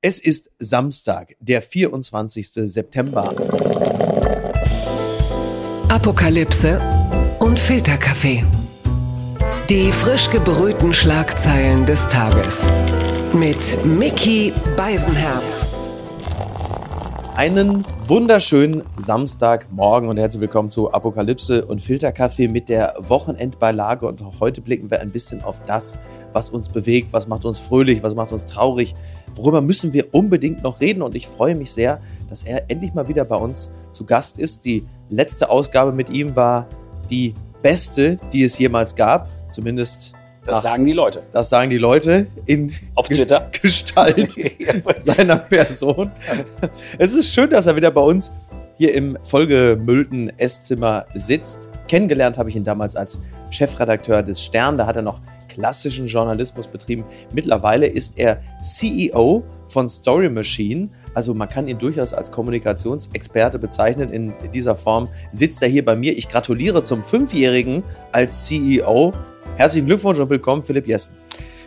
Es ist Samstag, der 24. September. Apokalypse und Filterkaffee. Die frisch gebrühten Schlagzeilen des Tages. Mit Mickey Beisenherz. Einen wunderschönen Samstagmorgen und herzlich willkommen zu Apokalypse und Filterkaffee mit der Wochenendbeilage. Und auch heute blicken wir ein bisschen auf das, was uns bewegt, was macht uns fröhlich, was macht uns traurig, worüber müssen wir unbedingt noch reden. Und ich freue mich sehr, dass er endlich mal wieder bei uns zu Gast ist. Die letzte Ausgabe mit ihm war die beste, die es jemals gab. Zumindest das sagen die Leute. Das sagen die Leute in Auf Twitter. Gestalt seiner Person. Es ist schön, dass er wieder bei uns hier im vollgemüllten Esszimmer sitzt. Kennengelernt habe ich ihn damals als Chefredakteur des Stern. Da hat er noch klassischen Journalismus betrieben. Mittlerweile ist er CEO von Story Machine. Also man kann ihn durchaus als Kommunikationsexperte bezeichnen. In dieser Form sitzt er hier bei mir. Ich gratuliere zum Fünfjährigen als CEO. Herzlichen Glückwunsch und willkommen, Philipp Jessen.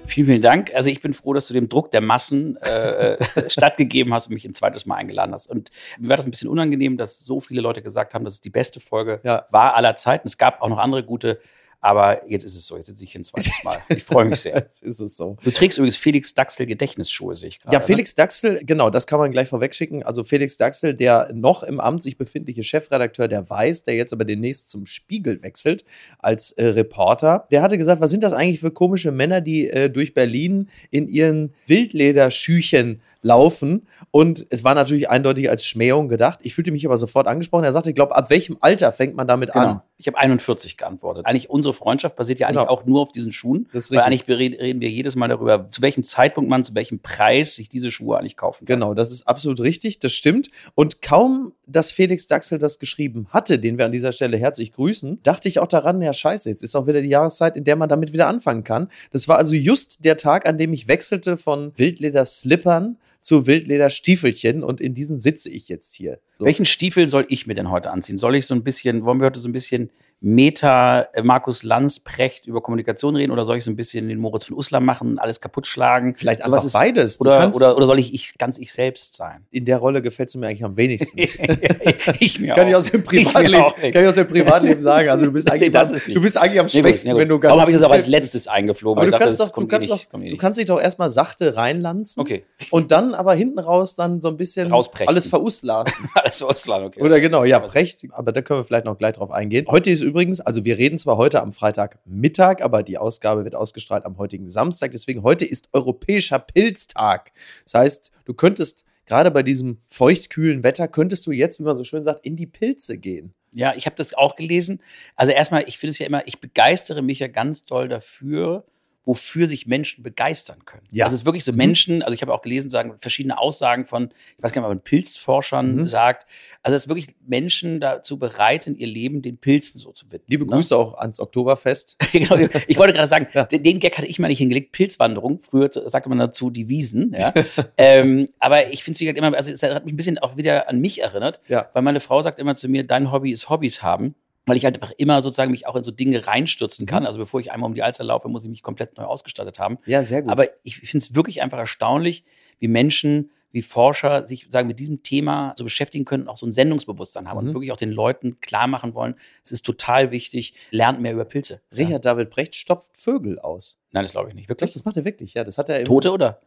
Vielen, vielen Dank. Also ich bin froh, dass du dem Druck der Massen äh, stattgegeben hast und mich ein zweites Mal eingeladen hast. Und mir war das ein bisschen unangenehm, dass so viele Leute gesagt haben, dass es die beste Folge ja. war aller Zeiten. Es gab auch noch andere gute aber jetzt ist es so, jetzt sitze ich hier ein zweites Mal. Ich freue mich sehr. jetzt ist es so. Du trägst übrigens Felix Daxel Gedächtnisschuhe, sehe ich gerade. Ja, ne? Felix ne? Daxel, genau, das kann man gleich vorwegschicken. Also Felix Daxel, der noch im Amt sich befindliche Chefredakteur der Weiß, der jetzt aber demnächst zum Spiegel wechselt als äh, Reporter, der hatte gesagt, was sind das eigentlich für komische Männer, die äh, durch Berlin in ihren Wildlederschüchen laufen. Und es war natürlich eindeutig als Schmähung gedacht. Ich fühlte mich aber sofort angesprochen. Er sagte, ich glaube, ab welchem Alter fängt man damit genau. an? Ich habe 41 geantwortet. Eigentlich unsere Freundschaft basiert ja eigentlich genau. auch nur auf diesen Schuhen. Das ist weil eigentlich reden wir jedes Mal darüber, zu welchem Zeitpunkt man, zu welchem Preis sich diese Schuhe eigentlich kaufen kann. Genau, das ist absolut richtig, das stimmt. Und kaum, dass Felix Daxel das geschrieben hatte, den wir an dieser Stelle herzlich grüßen, dachte ich auch daran, ja scheiße, jetzt ist auch wieder die Jahreszeit, in der man damit wieder anfangen kann. Das war also just der Tag, an dem ich wechselte von Wildleder-Slippern zu Wildlederstiefelchen und in diesen sitze ich jetzt hier. So. Welchen Stiefel soll ich mir denn heute anziehen? Soll ich so ein bisschen, wollen wir heute so ein bisschen Meta äh, Markus Lanzprecht über Kommunikation reden oder soll ich so ein bisschen den Moritz von Uslar machen, alles kaputt schlagen? Vielleicht so einfach ist, beides. Oder, oder, oder soll ich, ich ganz ich selbst sein? In der Rolle gefällst du mir eigentlich am wenigsten. ich mir das kann ich aus dem Privatleben, kann ich aus dem Privatleben sagen. Also du bist eigentlich, nee, du bist eigentlich am schwächsten, nee, wenn du ganz. Warum habe ich das auch als letztes eingeflogen? Aber du, kannst, doch, du, kannst, eh doch, du kannst dich doch erstmal sachte reinlanzen. Okay. Und dann aber hinten raus dann so ein bisschen alles veruslassen. alles veruslassen, okay. Oder genau, ja, Precht. Aber da können wir vielleicht noch gleich drauf eingehen. Heute ist übrigens, also wir reden zwar heute am Freitagmittag, aber die Ausgabe wird ausgestrahlt am heutigen Samstag. Deswegen heute ist Europäischer Pilztag. Das heißt, du könntest gerade bei diesem feuchtkühlen Wetter, könntest du jetzt, wie man so schön sagt, in die Pilze gehen. Ja, ich habe das auch gelesen. Also erstmal, ich finde es ja immer, ich begeistere mich ja ganz doll dafür, wofür sich Menschen begeistern können. Ja. Also es ist wirklich so mhm. Menschen, also ich habe auch gelesen, sagen verschiedene Aussagen von, ich weiß gar nicht, ob man Pilzforschern mhm. sagt, also dass wirklich Menschen dazu bereit sind, ihr Leben den Pilzen so zu widmen. Liebe ne? Grüße auch ans Oktoberfest. genau, ich wollte gerade sagen, ja. den Gag hatte ich mal nicht hingelegt, Pilzwanderung, früher sagte man dazu die Wiesen, ja. ähm, aber ich finde es wie gesagt immer, also es hat mich ein bisschen auch wieder an mich erinnert, ja. weil meine Frau sagt immer zu mir, dein Hobby ist Hobbys haben weil ich halt einfach immer sozusagen mich auch in so Dinge reinstürzen kann. Mhm. Also bevor ich einmal um die Alster laufe, muss ich mich komplett neu ausgestattet haben. Ja, sehr gut. Aber ich finde es wirklich einfach erstaunlich, wie Menschen, wie Forscher sich sagen mit diesem Thema so beschäftigen können und auch so ein Sendungsbewusstsein haben mhm. und wirklich auch den Leuten klar machen wollen, es ist total wichtig, lernt mehr über Pilze. Richard ja. David Brecht stopft Vögel aus. Nein, das glaube ich nicht. Wirklich? Das macht er wirklich, ja. Das hat er Tote oder?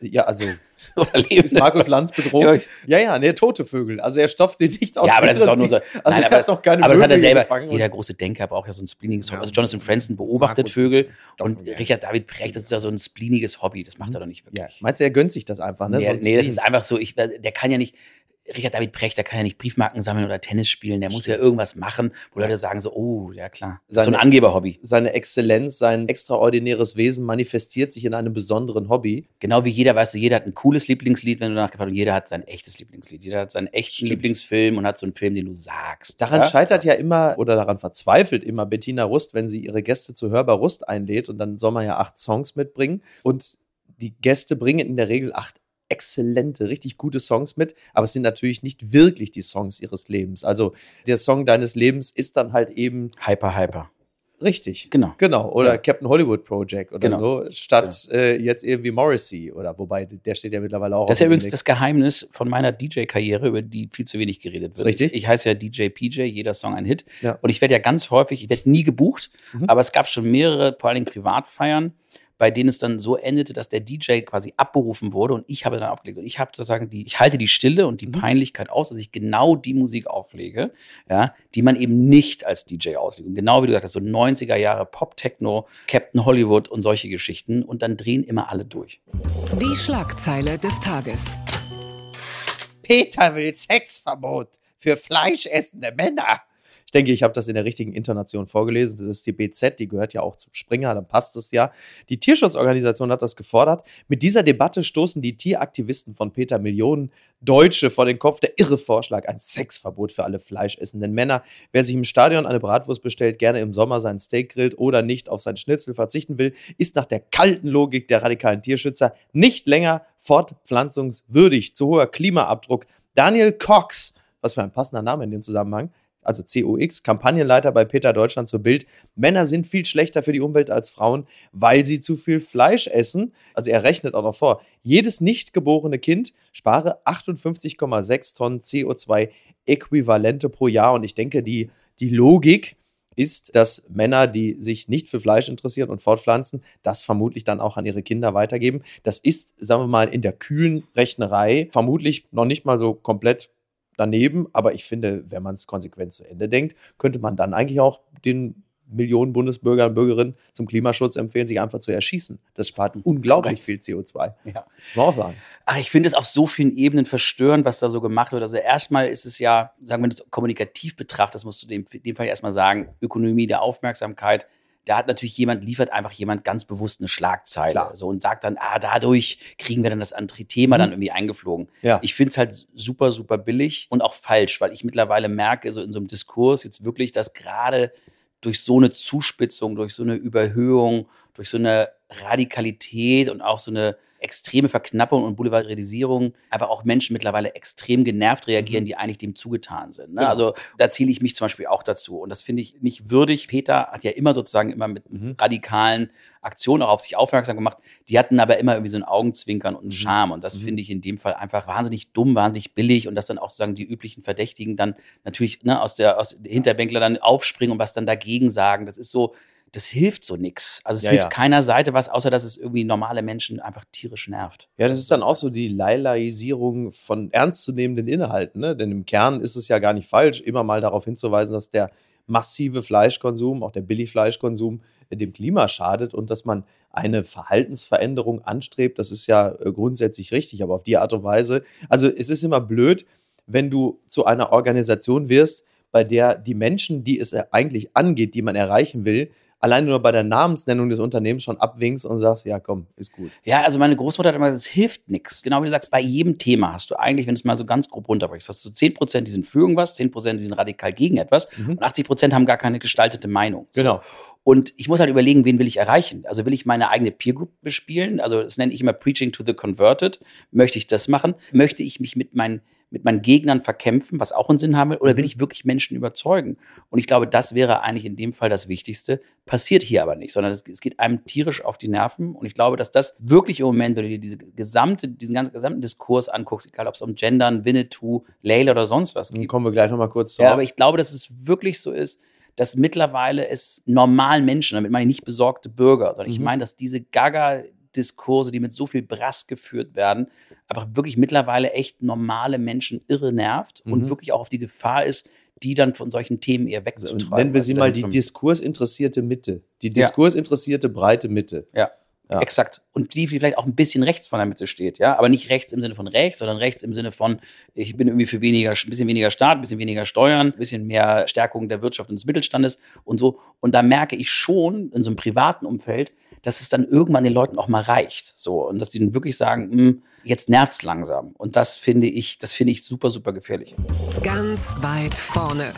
Ja, also ist, Markus Lanz bedroht? ja, ja, ne, tote Vögel. Also er stopft sie nicht aus. Ja, aber das ist doch nur so. Also nein, er hat noch keine Aber das hat er selber. Jeder große Denker braucht ja so ein spleeniges Hobby. Also Jonathan Franzen beobachtet Vögel und ja. Richard David Precht, das ist ja so ein spleeniges Hobby. Das macht er doch nicht wirklich. Ja. Meinst du, er gönnt sich das einfach? Ne? Nee, nee das ist einfach so. Ich, der kann ja nicht. Richard David Precht, der kann ja nicht Briefmarken sammeln oder Tennis spielen, der muss ja irgendwas machen, wo Leute sagen so, oh, ja klar, seine, so ein Angeberhobby. Seine Exzellenz, sein extraordinäres Wesen manifestiert sich in einem besonderen Hobby. Genau wie jeder, weißt du, jeder hat ein cooles Lieblingslied, wenn du nachgefragt und jeder hat sein echtes Lieblingslied. Jeder hat seinen echten Stimmt. Lieblingsfilm und hat so einen Film, den du sagst. Daran ja? scheitert ja immer oder daran verzweifelt immer Bettina Rust, wenn sie ihre Gäste zu Hörbar Rust einlädt und dann soll man ja acht Songs mitbringen und die Gäste bringen in der Regel acht exzellente, richtig gute Songs mit, aber es sind natürlich nicht wirklich die Songs ihres Lebens. Also der Song deines Lebens ist dann halt eben Hyper Hyper. Richtig. Genau. Genau. Oder ja. Captain Hollywood Project oder genau. so, statt genau. äh, jetzt irgendwie Morrissey oder wobei der steht ja mittlerweile auch. Das ist ja übrigens das Geheimnis von meiner DJ-Karriere, über die viel zu wenig geredet wird. Richtig. Ich heiße ja DJ PJ, jeder Song ein Hit. Ja. Und ich werde ja ganz häufig, ich werde nie gebucht, mhm. aber es gab schon mehrere, vor allem Privatfeiern, bei denen es dann so endete, dass der DJ quasi abberufen wurde und ich habe dann aufgelegt. Und ich habe sozusagen die, ich halte die Stille und die mhm. Peinlichkeit aus, dass ich genau die Musik auflege, ja, die man eben nicht als DJ auslegt. Und genau wie du gesagt hast, so 90er Jahre Pop-Techno, Captain Hollywood und solche Geschichten. Und dann drehen immer alle durch. Die Schlagzeile des Tages. Peter will Sexverbot für fleischessende Männer. Ich denke, ich habe das in der richtigen Intonation vorgelesen. Das ist die BZ, die gehört ja auch zum Springer, dann passt es ja. Die Tierschutzorganisation hat das gefordert. Mit dieser Debatte stoßen die Tieraktivisten von Peter Millionen Deutsche vor den Kopf. Der irre Vorschlag, ein Sexverbot für alle fleischessenden Männer. Wer sich im Stadion eine Bratwurst bestellt, gerne im Sommer sein Steak grillt oder nicht auf sein Schnitzel verzichten will, ist nach der kalten Logik der radikalen Tierschützer nicht länger fortpflanzungswürdig. Zu hoher Klimaabdruck. Daniel Cox, was für ein passender Name in dem Zusammenhang, also COX, Kampagnenleiter bei Peter Deutschland zur Bild. Männer sind viel schlechter für die Umwelt als Frauen, weil sie zu viel Fleisch essen. Also er rechnet auch noch vor. Jedes nicht geborene Kind spare 58,6 Tonnen CO2-Äquivalente pro Jahr. Und ich denke, die, die Logik ist, dass Männer, die sich nicht für Fleisch interessieren und fortpflanzen, das vermutlich dann auch an ihre Kinder weitergeben. Das ist, sagen wir mal, in der kühlen Rechnerei vermutlich noch nicht mal so komplett daneben. Aber ich finde, wenn man es konsequent zu Ende denkt, könnte man dann eigentlich auch den Millionen Bundesbürger und Bürgerinnen zum Klimaschutz empfehlen, sich einfach zu erschießen. Das spart unglaublich viel CO2. Ja. sagen. Ach, ich finde es auf so vielen Ebenen verstörend, was da so gemacht wird. Also erstmal ist es ja, sagen wir das kommunikativ betrachtest, musst du in dem Fall erstmal sagen, Ökonomie der Aufmerksamkeit da hat natürlich jemand, liefert einfach jemand ganz bewusst eine Schlagzeile Klar. so und sagt dann, ah, dadurch kriegen wir dann das andere Thema mhm. dann irgendwie eingeflogen. Ja. Ich finde es halt super, super billig und auch falsch, weil ich mittlerweile merke, so in so einem Diskurs jetzt wirklich, dass gerade durch so eine Zuspitzung, durch so eine Überhöhung, durch so eine Radikalität und auch so eine extreme Verknappung und Boulevardisierung einfach auch Menschen mittlerweile extrem genervt reagieren, mhm. die eigentlich dem zugetan sind. Ne? Genau. Also da zähle ich mich zum Beispiel auch dazu. Und das finde ich nicht würdig. Peter hat ja immer sozusagen immer mit mhm. radikalen Aktionen auch auf sich aufmerksam gemacht. Die hatten aber immer irgendwie so ein Augenzwinkern und einen mhm. Charme. Und das mhm. finde ich in dem Fall einfach wahnsinnig dumm, wahnsinnig billig. Und dass dann auch sozusagen die üblichen Verdächtigen dann natürlich ne, aus der aus der Hinterbänkler dann aufspringen und was dann dagegen sagen. Das ist so, das hilft so nix. Also es ja, hilft ja. keiner Seite was, außer dass es irgendwie normale Menschen einfach tierisch nervt. Ja, das ist dann auch so die Leilaisierung von ernstzunehmenden Inhalten. Ne? Denn im Kern ist es ja gar nicht falsch, immer mal darauf hinzuweisen, dass der massive Fleischkonsum, auch der Billigfleischkonsum, äh, dem Klima schadet und dass man eine Verhaltensveränderung anstrebt. Das ist ja äh, grundsätzlich richtig, aber auf die Art und Weise. Also es ist immer blöd, wenn du zu einer Organisation wirst, bei der die Menschen, die es eigentlich angeht, die man erreichen will, alleine nur bei der Namensnennung des Unternehmens schon abwinkst und sagst, ja komm, ist gut. Ja, also meine Großmutter hat immer gesagt, es hilft nichts. Genau wie du sagst, bei jedem Thema hast du eigentlich, wenn du es mal so ganz grob runterbrichst, hast du 10%, die sind für irgendwas, 10%, die sind radikal gegen etwas mhm. und 80% haben gar keine gestaltete Meinung. So. Genau. Und ich muss halt überlegen, wen will ich erreichen? Also will ich meine eigene Peer Group bespielen? Also das nenne ich immer Preaching to the Converted. Möchte ich das machen? Möchte ich mich mit meinen mit meinen Gegnern verkämpfen, was auch einen Sinn haben will, oder will mhm. ich wirklich Menschen überzeugen? Und ich glaube, das wäre eigentlich in dem Fall das Wichtigste. Passiert hier aber nicht, sondern es, es geht einem tierisch auf die Nerven. Und ich glaube, dass das wirklich im Moment, wenn du dir diese gesamte, diesen ganzen gesamten Diskurs anguckst, egal ob es um Gendern, Winnetou, Layla oder sonst was geht. Kommen wir gleich nochmal kurz zu. Ja, aber ich glaube, dass es wirklich so ist, dass mittlerweile es normalen Menschen, damit meine ich nicht besorgte Bürger, sondern mhm. ich meine, dass diese Gaga Diskurse, die mit so viel Brass geführt werden, einfach wirklich mittlerweile echt normale Menschen irre nervt mhm. und wirklich auch auf die Gefahr ist, die dann von solchen Themen eher also, wegzutreiben. Also nennen wir sie mal die diskursinteressierte Mitte. Die diskursinteressierte breite Mitte. Ja. Ja. Exakt. Und die vielleicht auch ein bisschen rechts von der Mitte steht, ja. Aber nicht rechts im Sinne von rechts, sondern rechts im Sinne von, ich bin irgendwie für weniger, ein bisschen weniger Staat, ein bisschen weniger Steuern, ein bisschen mehr Stärkung der Wirtschaft und des Mittelstandes und so. Und da merke ich schon in so einem privaten Umfeld, dass es dann irgendwann den Leuten auch mal reicht. So. Und dass die dann wirklich sagen, hm, jetzt nervt's langsam. Und das finde ich, das finde ich super, super gefährlich. Ganz weit vorne.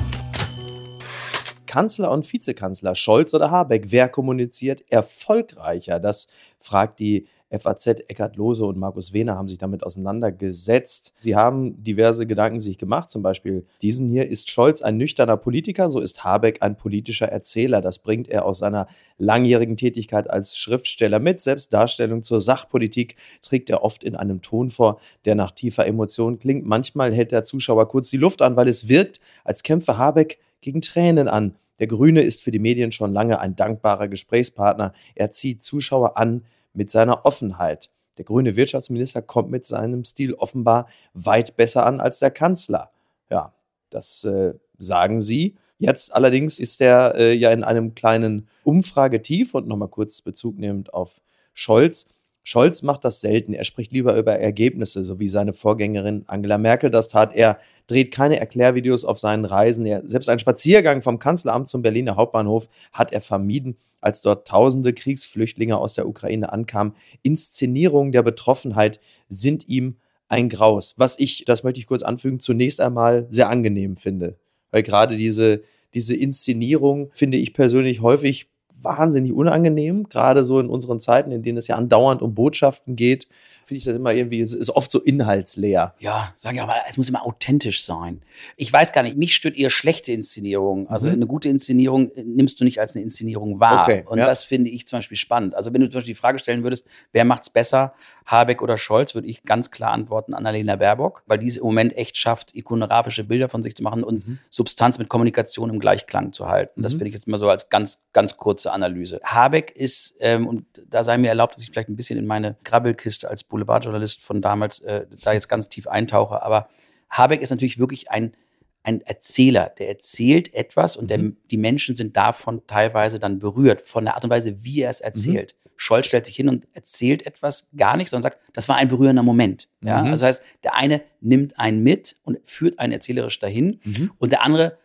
Kanzler und Vizekanzler Scholz oder Habeck, wer kommuniziert erfolgreicher? Das fragt die FAZ, Eckhard Lose und Markus Wehner haben sich damit auseinandergesetzt. Sie haben diverse Gedanken sich gemacht, zum Beispiel diesen hier. Ist Scholz ein nüchterner Politiker, so ist Habeck ein politischer Erzähler. Das bringt er aus seiner langjährigen Tätigkeit als Schriftsteller mit. Selbst Darstellung zur Sachpolitik trägt er oft in einem Ton vor, der nach tiefer Emotion klingt. Manchmal hält der Zuschauer kurz die Luft an, weil es wirkt, als kämpfe Habeck gegen Tränen an. Der Grüne ist für die Medien schon lange ein dankbarer Gesprächspartner. Er zieht Zuschauer an mit seiner Offenheit. Der grüne Wirtschaftsminister kommt mit seinem Stil offenbar weit besser an als der Kanzler. Ja, das äh, sagen sie. Jetzt allerdings ist er äh, ja in einem kleinen Umfragetief und nochmal kurz Bezug nehmend auf Scholz. Scholz macht das selten. Er spricht lieber über Ergebnisse, so wie seine Vorgängerin Angela Merkel das tat. Er dreht keine Erklärvideos auf seinen Reisen. Er, selbst einen Spaziergang vom Kanzleramt zum Berliner Hauptbahnhof hat er vermieden, als dort tausende Kriegsflüchtlinge aus der Ukraine ankamen. Inszenierungen der Betroffenheit sind ihm ein Graus, was ich, das möchte ich kurz anfügen, zunächst einmal sehr angenehm finde. Weil gerade diese, diese Inszenierung finde ich persönlich häufig wahnsinnig unangenehm, gerade so in unseren Zeiten, in denen es ja andauernd um Botschaften geht, finde ich das immer irgendwie, es ist oft so inhaltsleer. Ja, sage ich aber, es muss immer authentisch sein. Ich weiß gar nicht, mich stört eher schlechte Inszenierung. Also mhm. eine gute Inszenierung nimmst du nicht als eine Inszenierung wahr. Okay, Und ja. das finde ich zum Beispiel spannend. Also wenn du zum Beispiel die Frage stellen würdest, wer macht es besser, Habeck oder Scholz, würde ich ganz klar antworten Annalena Baerbock, weil die es im Moment echt schafft, ikonografische Bilder von sich zu machen und mhm. Substanz mit Kommunikation im Gleichklang zu halten. Das mhm. finde ich jetzt mal so als ganz, ganz kurze Analyse. Habeck ist, ähm, und da sei mir erlaubt, dass ich vielleicht ein bisschen in meine Grabbelkiste als Boulevardjournalist von damals äh, da jetzt ganz tief eintauche. Aber Habeck ist natürlich wirklich ein, ein Erzähler, der erzählt etwas und der, mhm. die Menschen sind davon teilweise dann berührt, von der Art und Weise, wie er es erzählt. Mhm. Scholz stellt sich hin und erzählt etwas gar nicht, sondern sagt, das war ein berührender Moment. Ja? Mhm. Also das heißt, der eine nimmt einen mit und führt einen erzählerisch dahin mhm. und der andere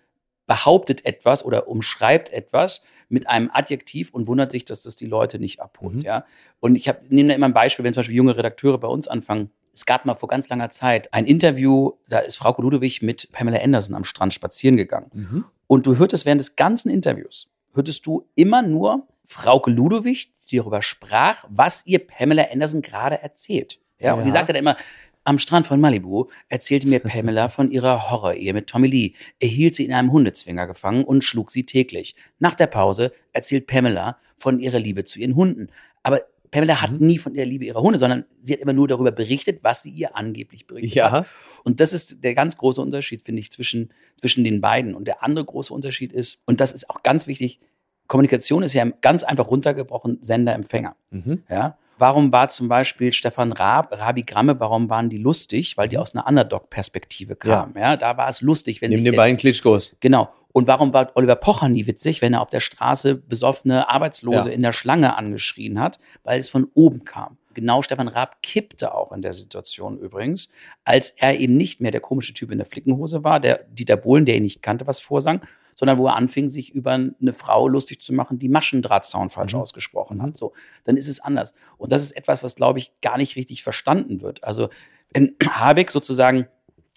behauptet etwas oder umschreibt etwas mit einem Adjektiv und wundert sich, dass das die Leute nicht abholt. Mhm. Ja? Und ich nehme da immer ein Beispiel, wenn zum Beispiel junge Redakteure bei uns anfangen. Es gab mal vor ganz langer Zeit ein Interview, da ist Frau Ludwig mit Pamela Anderson am Strand spazieren gegangen. Mhm. Und du hörtest während des ganzen Interviews, hörtest du immer nur Frauke Ludwig, die darüber sprach, was ihr Pamela Anderson gerade erzählt. Ja, ja. und die sagte dann immer, am Strand von Malibu erzählte mir Pamela von ihrer Horror-Ehe mit Tommy Lee. Er hielt sie in einem Hundezwinger gefangen und schlug sie täglich. Nach der Pause erzählt Pamela von ihrer Liebe zu ihren Hunden. Aber Pamela hat mhm. nie von der Liebe ihrer Hunde, sondern sie hat immer nur darüber berichtet, was sie ihr angeblich berichtet ja. hat. Und das ist der ganz große Unterschied, finde ich, zwischen, zwischen den beiden. Und der andere große Unterschied ist, und das ist auch ganz wichtig, Kommunikation ist ja ganz einfach runtergebrochen Sender-Empfänger. Mhm. Ja? Warum war zum Beispiel Stefan Raab, Rabi Gramme, warum waren die lustig? Weil die mhm. aus einer Underdog-Perspektive kamen. Ja. ja. da war es lustig, wenn Neben den beiden Klitschkos. Genau. Und warum war Oliver Pocher nie witzig, wenn er auf der Straße besoffene Arbeitslose ja. in der Schlange angeschrien hat? Weil es von oben kam. Genau Stefan Raab kippte auch in der Situation übrigens, als er eben nicht mehr der komische Typ in der Flickenhose war, der Dieter Bohlen, der ihn nicht kannte, was vorsang, sondern wo er anfing, sich über eine Frau lustig zu machen, die Maschendrahtzaun falsch mhm. ausgesprochen hat. Mhm. So, dann ist es anders. Und das ist etwas, was, glaube ich, gar nicht richtig verstanden wird. Also, wenn Habeck sozusagen,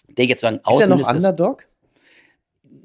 der jetzt sagen, Ist er noch Underdog?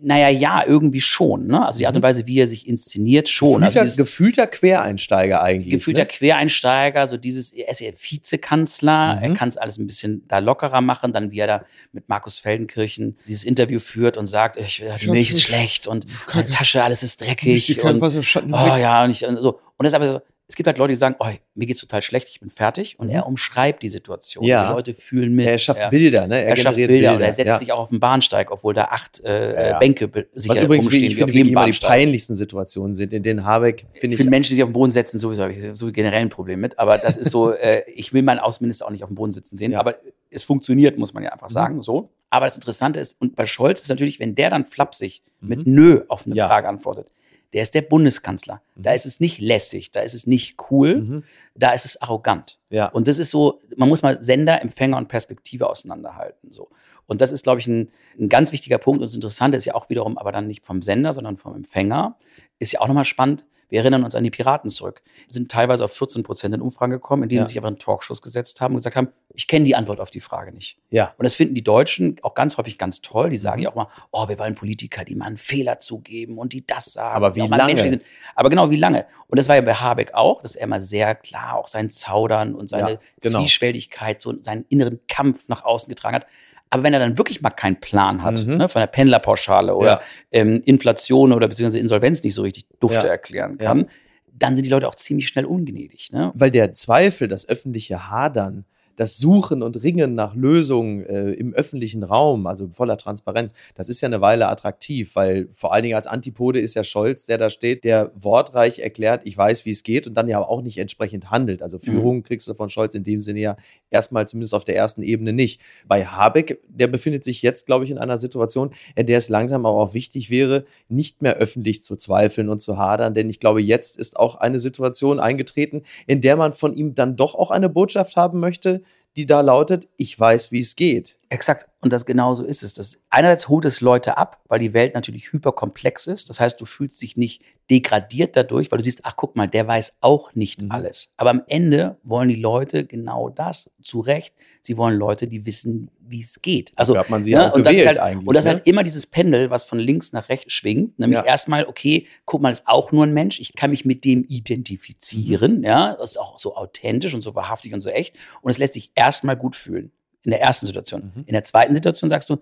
Naja, ja, irgendwie schon. Ne? Also die Art und mhm. Weise, wie er sich inszeniert, schon. Gefühlter, also gefühlter Quereinsteiger eigentlich. Gefühlter ne? Quereinsteiger, so dieses, er ist ja Vizekanzler, mhm. er kann es alles ein bisschen da lockerer machen, dann wie er da mit Markus Feldenkirchen dieses Interview führt und sagt, ich, die Milch ist schlecht und meine Tasche, alles ist dreckig. Und, oh ja, und, ich, und so. Und das ist aber so, es gibt halt Leute, die sagen, oh, mir geht's total schlecht, ich bin fertig. Und er mhm. umschreibt die Situation. Ja. Die Leute fühlen mit. Er schafft er, Bilder, ne? Er, er schafft Bilder, Bilder, und er setzt ja. sich auch auf den Bahnsteig, obwohl da acht äh, ja. Bänke sich Was übrigens, wie ich finde, immer die peinlichsten Situationen sind, in denen Habeck, finde ich. Für Menschen, die sich auf den Boden setzen, sowieso habe ich so generell ein Problem mit. Aber das ist so, äh, ich will meinen Außenminister auch nicht auf dem Boden sitzen sehen. Aber es funktioniert, muss man ja einfach mhm. sagen, mhm. so. Aber das Interessante ist, und bei Scholz ist natürlich, wenn der dann flapsig mhm. mit Nö auf eine Frage antwortet, der ist der Bundeskanzler. Mhm. Da ist es nicht lässig, da ist es nicht cool, mhm. da ist es arrogant. Ja. Und das ist so, man muss mal Sender, Empfänger und Perspektive auseinanderhalten. So. Und das ist, glaube ich, ein, ein ganz wichtiger Punkt. Und das Interessante ist ja auch wiederum, aber dann nicht vom Sender, sondern vom Empfänger. Ist ja auch nochmal spannend, Wir erinnern uns an die Piraten zurück. Wir sind teilweise auf 14 Prozent in Umfragen gekommen, indem ja. sie sich aber in Talkshows gesetzt haben und gesagt haben, ich kenne die Antwort auf die Frage nicht. Ja. Und das finden die Deutschen auch ganz häufig ganz toll. Die sagen mhm. ja auch mal, oh, wir wollen Politiker, die mal einen Fehler zugeben und die das sagen. Aber wie lange? Aber genau, wie lange? Und das war ja bei Habeck auch, dass er mal sehr klar auch sein Zaudern und seine ja, genau. Zwiespältigkeit, so seinen inneren Kampf nach außen getragen hat. Aber wenn er dann wirklich mal keinen Plan hat, mhm. ne, von der Pendlerpauschale oder ja. ähm, Inflation oder beziehungsweise Insolvenz nicht so richtig dufte ja. erklären kann, ja. dann sind die Leute auch ziemlich schnell ungnädig. Ne? Weil der Zweifel, das öffentliche Hadern, das Suchen und Ringen nach Lösungen äh, im öffentlichen Raum, also voller Transparenz, das ist ja eine Weile attraktiv, weil vor allen Dingen als Antipode ist ja Scholz, der da steht, der wortreich erklärt, ich weiß, wie es geht und dann ja auch nicht entsprechend handelt. Also Führung mhm. kriegst du von Scholz in dem Sinne ja erstmal zumindest auf der ersten Ebene nicht. Bei Habeck, der befindet sich jetzt, glaube ich, in einer Situation, in der es langsam aber auch wichtig wäre, nicht mehr öffentlich zu zweifeln und zu hadern, denn ich glaube, jetzt ist auch eine Situation eingetreten, in der man von ihm dann doch auch eine Botschaft haben möchte, die da lautet, ich weiß, wie es geht. Exakt. Und das genau so ist es. Das, einerseits holt es Leute ab, weil die Welt natürlich hyperkomplex ist. Das heißt, du fühlst dich nicht degradiert dadurch, weil du siehst, ach guck mal, der weiß auch nicht mhm. alles. Aber am Ende wollen die Leute genau das, zu Recht. Sie wollen Leute, die wissen, wie es geht. Also hat man sie ne, und das ist halt, eigentlich. Und das ne? ist halt immer dieses Pendel, was von links nach rechts schwingt. Nämlich ja. erstmal, okay, guck mal, ist auch nur ein Mensch. Ich kann mich mit dem identifizieren. Mhm. Ja, das ist auch so authentisch und so wahrhaftig und so echt. Und es lässt sich erstmal gut fühlen in der ersten Situation. Mhm. In der zweiten Situation sagst du,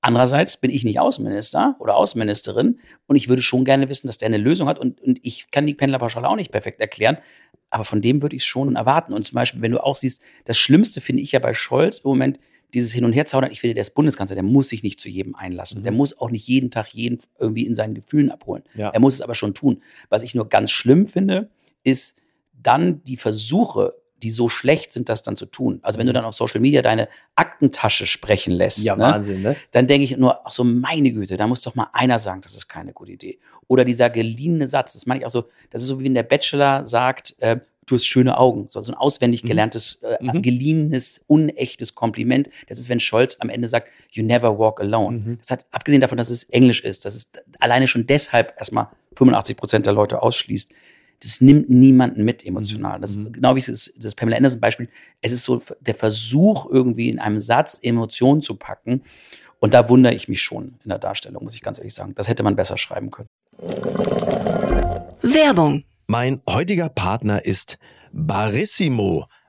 andererseits bin ich nicht Außenminister oder Außenministerin und ich würde schon gerne wissen, dass der eine Lösung hat und, und ich kann die Pendlerpauschale auch nicht perfekt erklären, aber von dem würde ich es schon erwarten. Und zum Beispiel, wenn du auch siehst, das Schlimmste finde ich ja bei Scholz im Moment, dieses Hin- und Herzaudern, ich finde, der ist Bundeskanzler, der muss sich nicht zu jedem einlassen. Mhm. Der muss auch nicht jeden Tag jeden irgendwie in seinen Gefühlen abholen. Ja. Er muss es aber schon tun. Was ich nur ganz schlimm finde, ist dann die Versuche, die so schlecht sind, das dann zu tun. Also wenn du mhm. dann auf Social Media deine Aktentasche sprechen lässt, ja, ne, Wahnsinn, ne? dann denke ich nur, ach so, meine Güte, da muss doch mal einer sagen, das ist keine gute Idee. Oder dieser geliehene Satz, das meine ich auch so, das ist so wie wenn der Bachelor sagt, äh, du hast schöne Augen. So, ein auswendig mhm. gelerntes, äh, mhm. geliehenes, unechtes Kompliment. Das ist, wenn Scholz am Ende sagt, you never walk alone. Mhm. Das hat, abgesehen davon, dass es Englisch ist, dass es alleine schon deshalb erstmal 85 Prozent der Leute ausschließt das nimmt niemanden mit emotional. Das mhm. genau wie das, das Pamela Anderson Beispiel. Es ist so der Versuch, irgendwie in einem Satz Emotionen zu packen. Und da wundere ich mich schon in der Darstellung, muss ich ganz ehrlich sagen. Das hätte man besser schreiben können. Werbung. Mein heutiger Partner ist Barissimo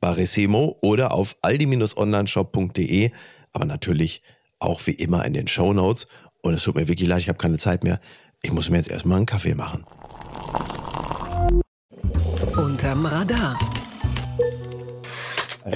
Barissimo oder auf aldi-onlineshop.de, aber natürlich auch wie immer in den Show Notes. Und es tut mir wirklich leid, ich habe keine Zeit mehr. Ich muss mir jetzt erstmal einen Kaffee machen. Unterm Radar.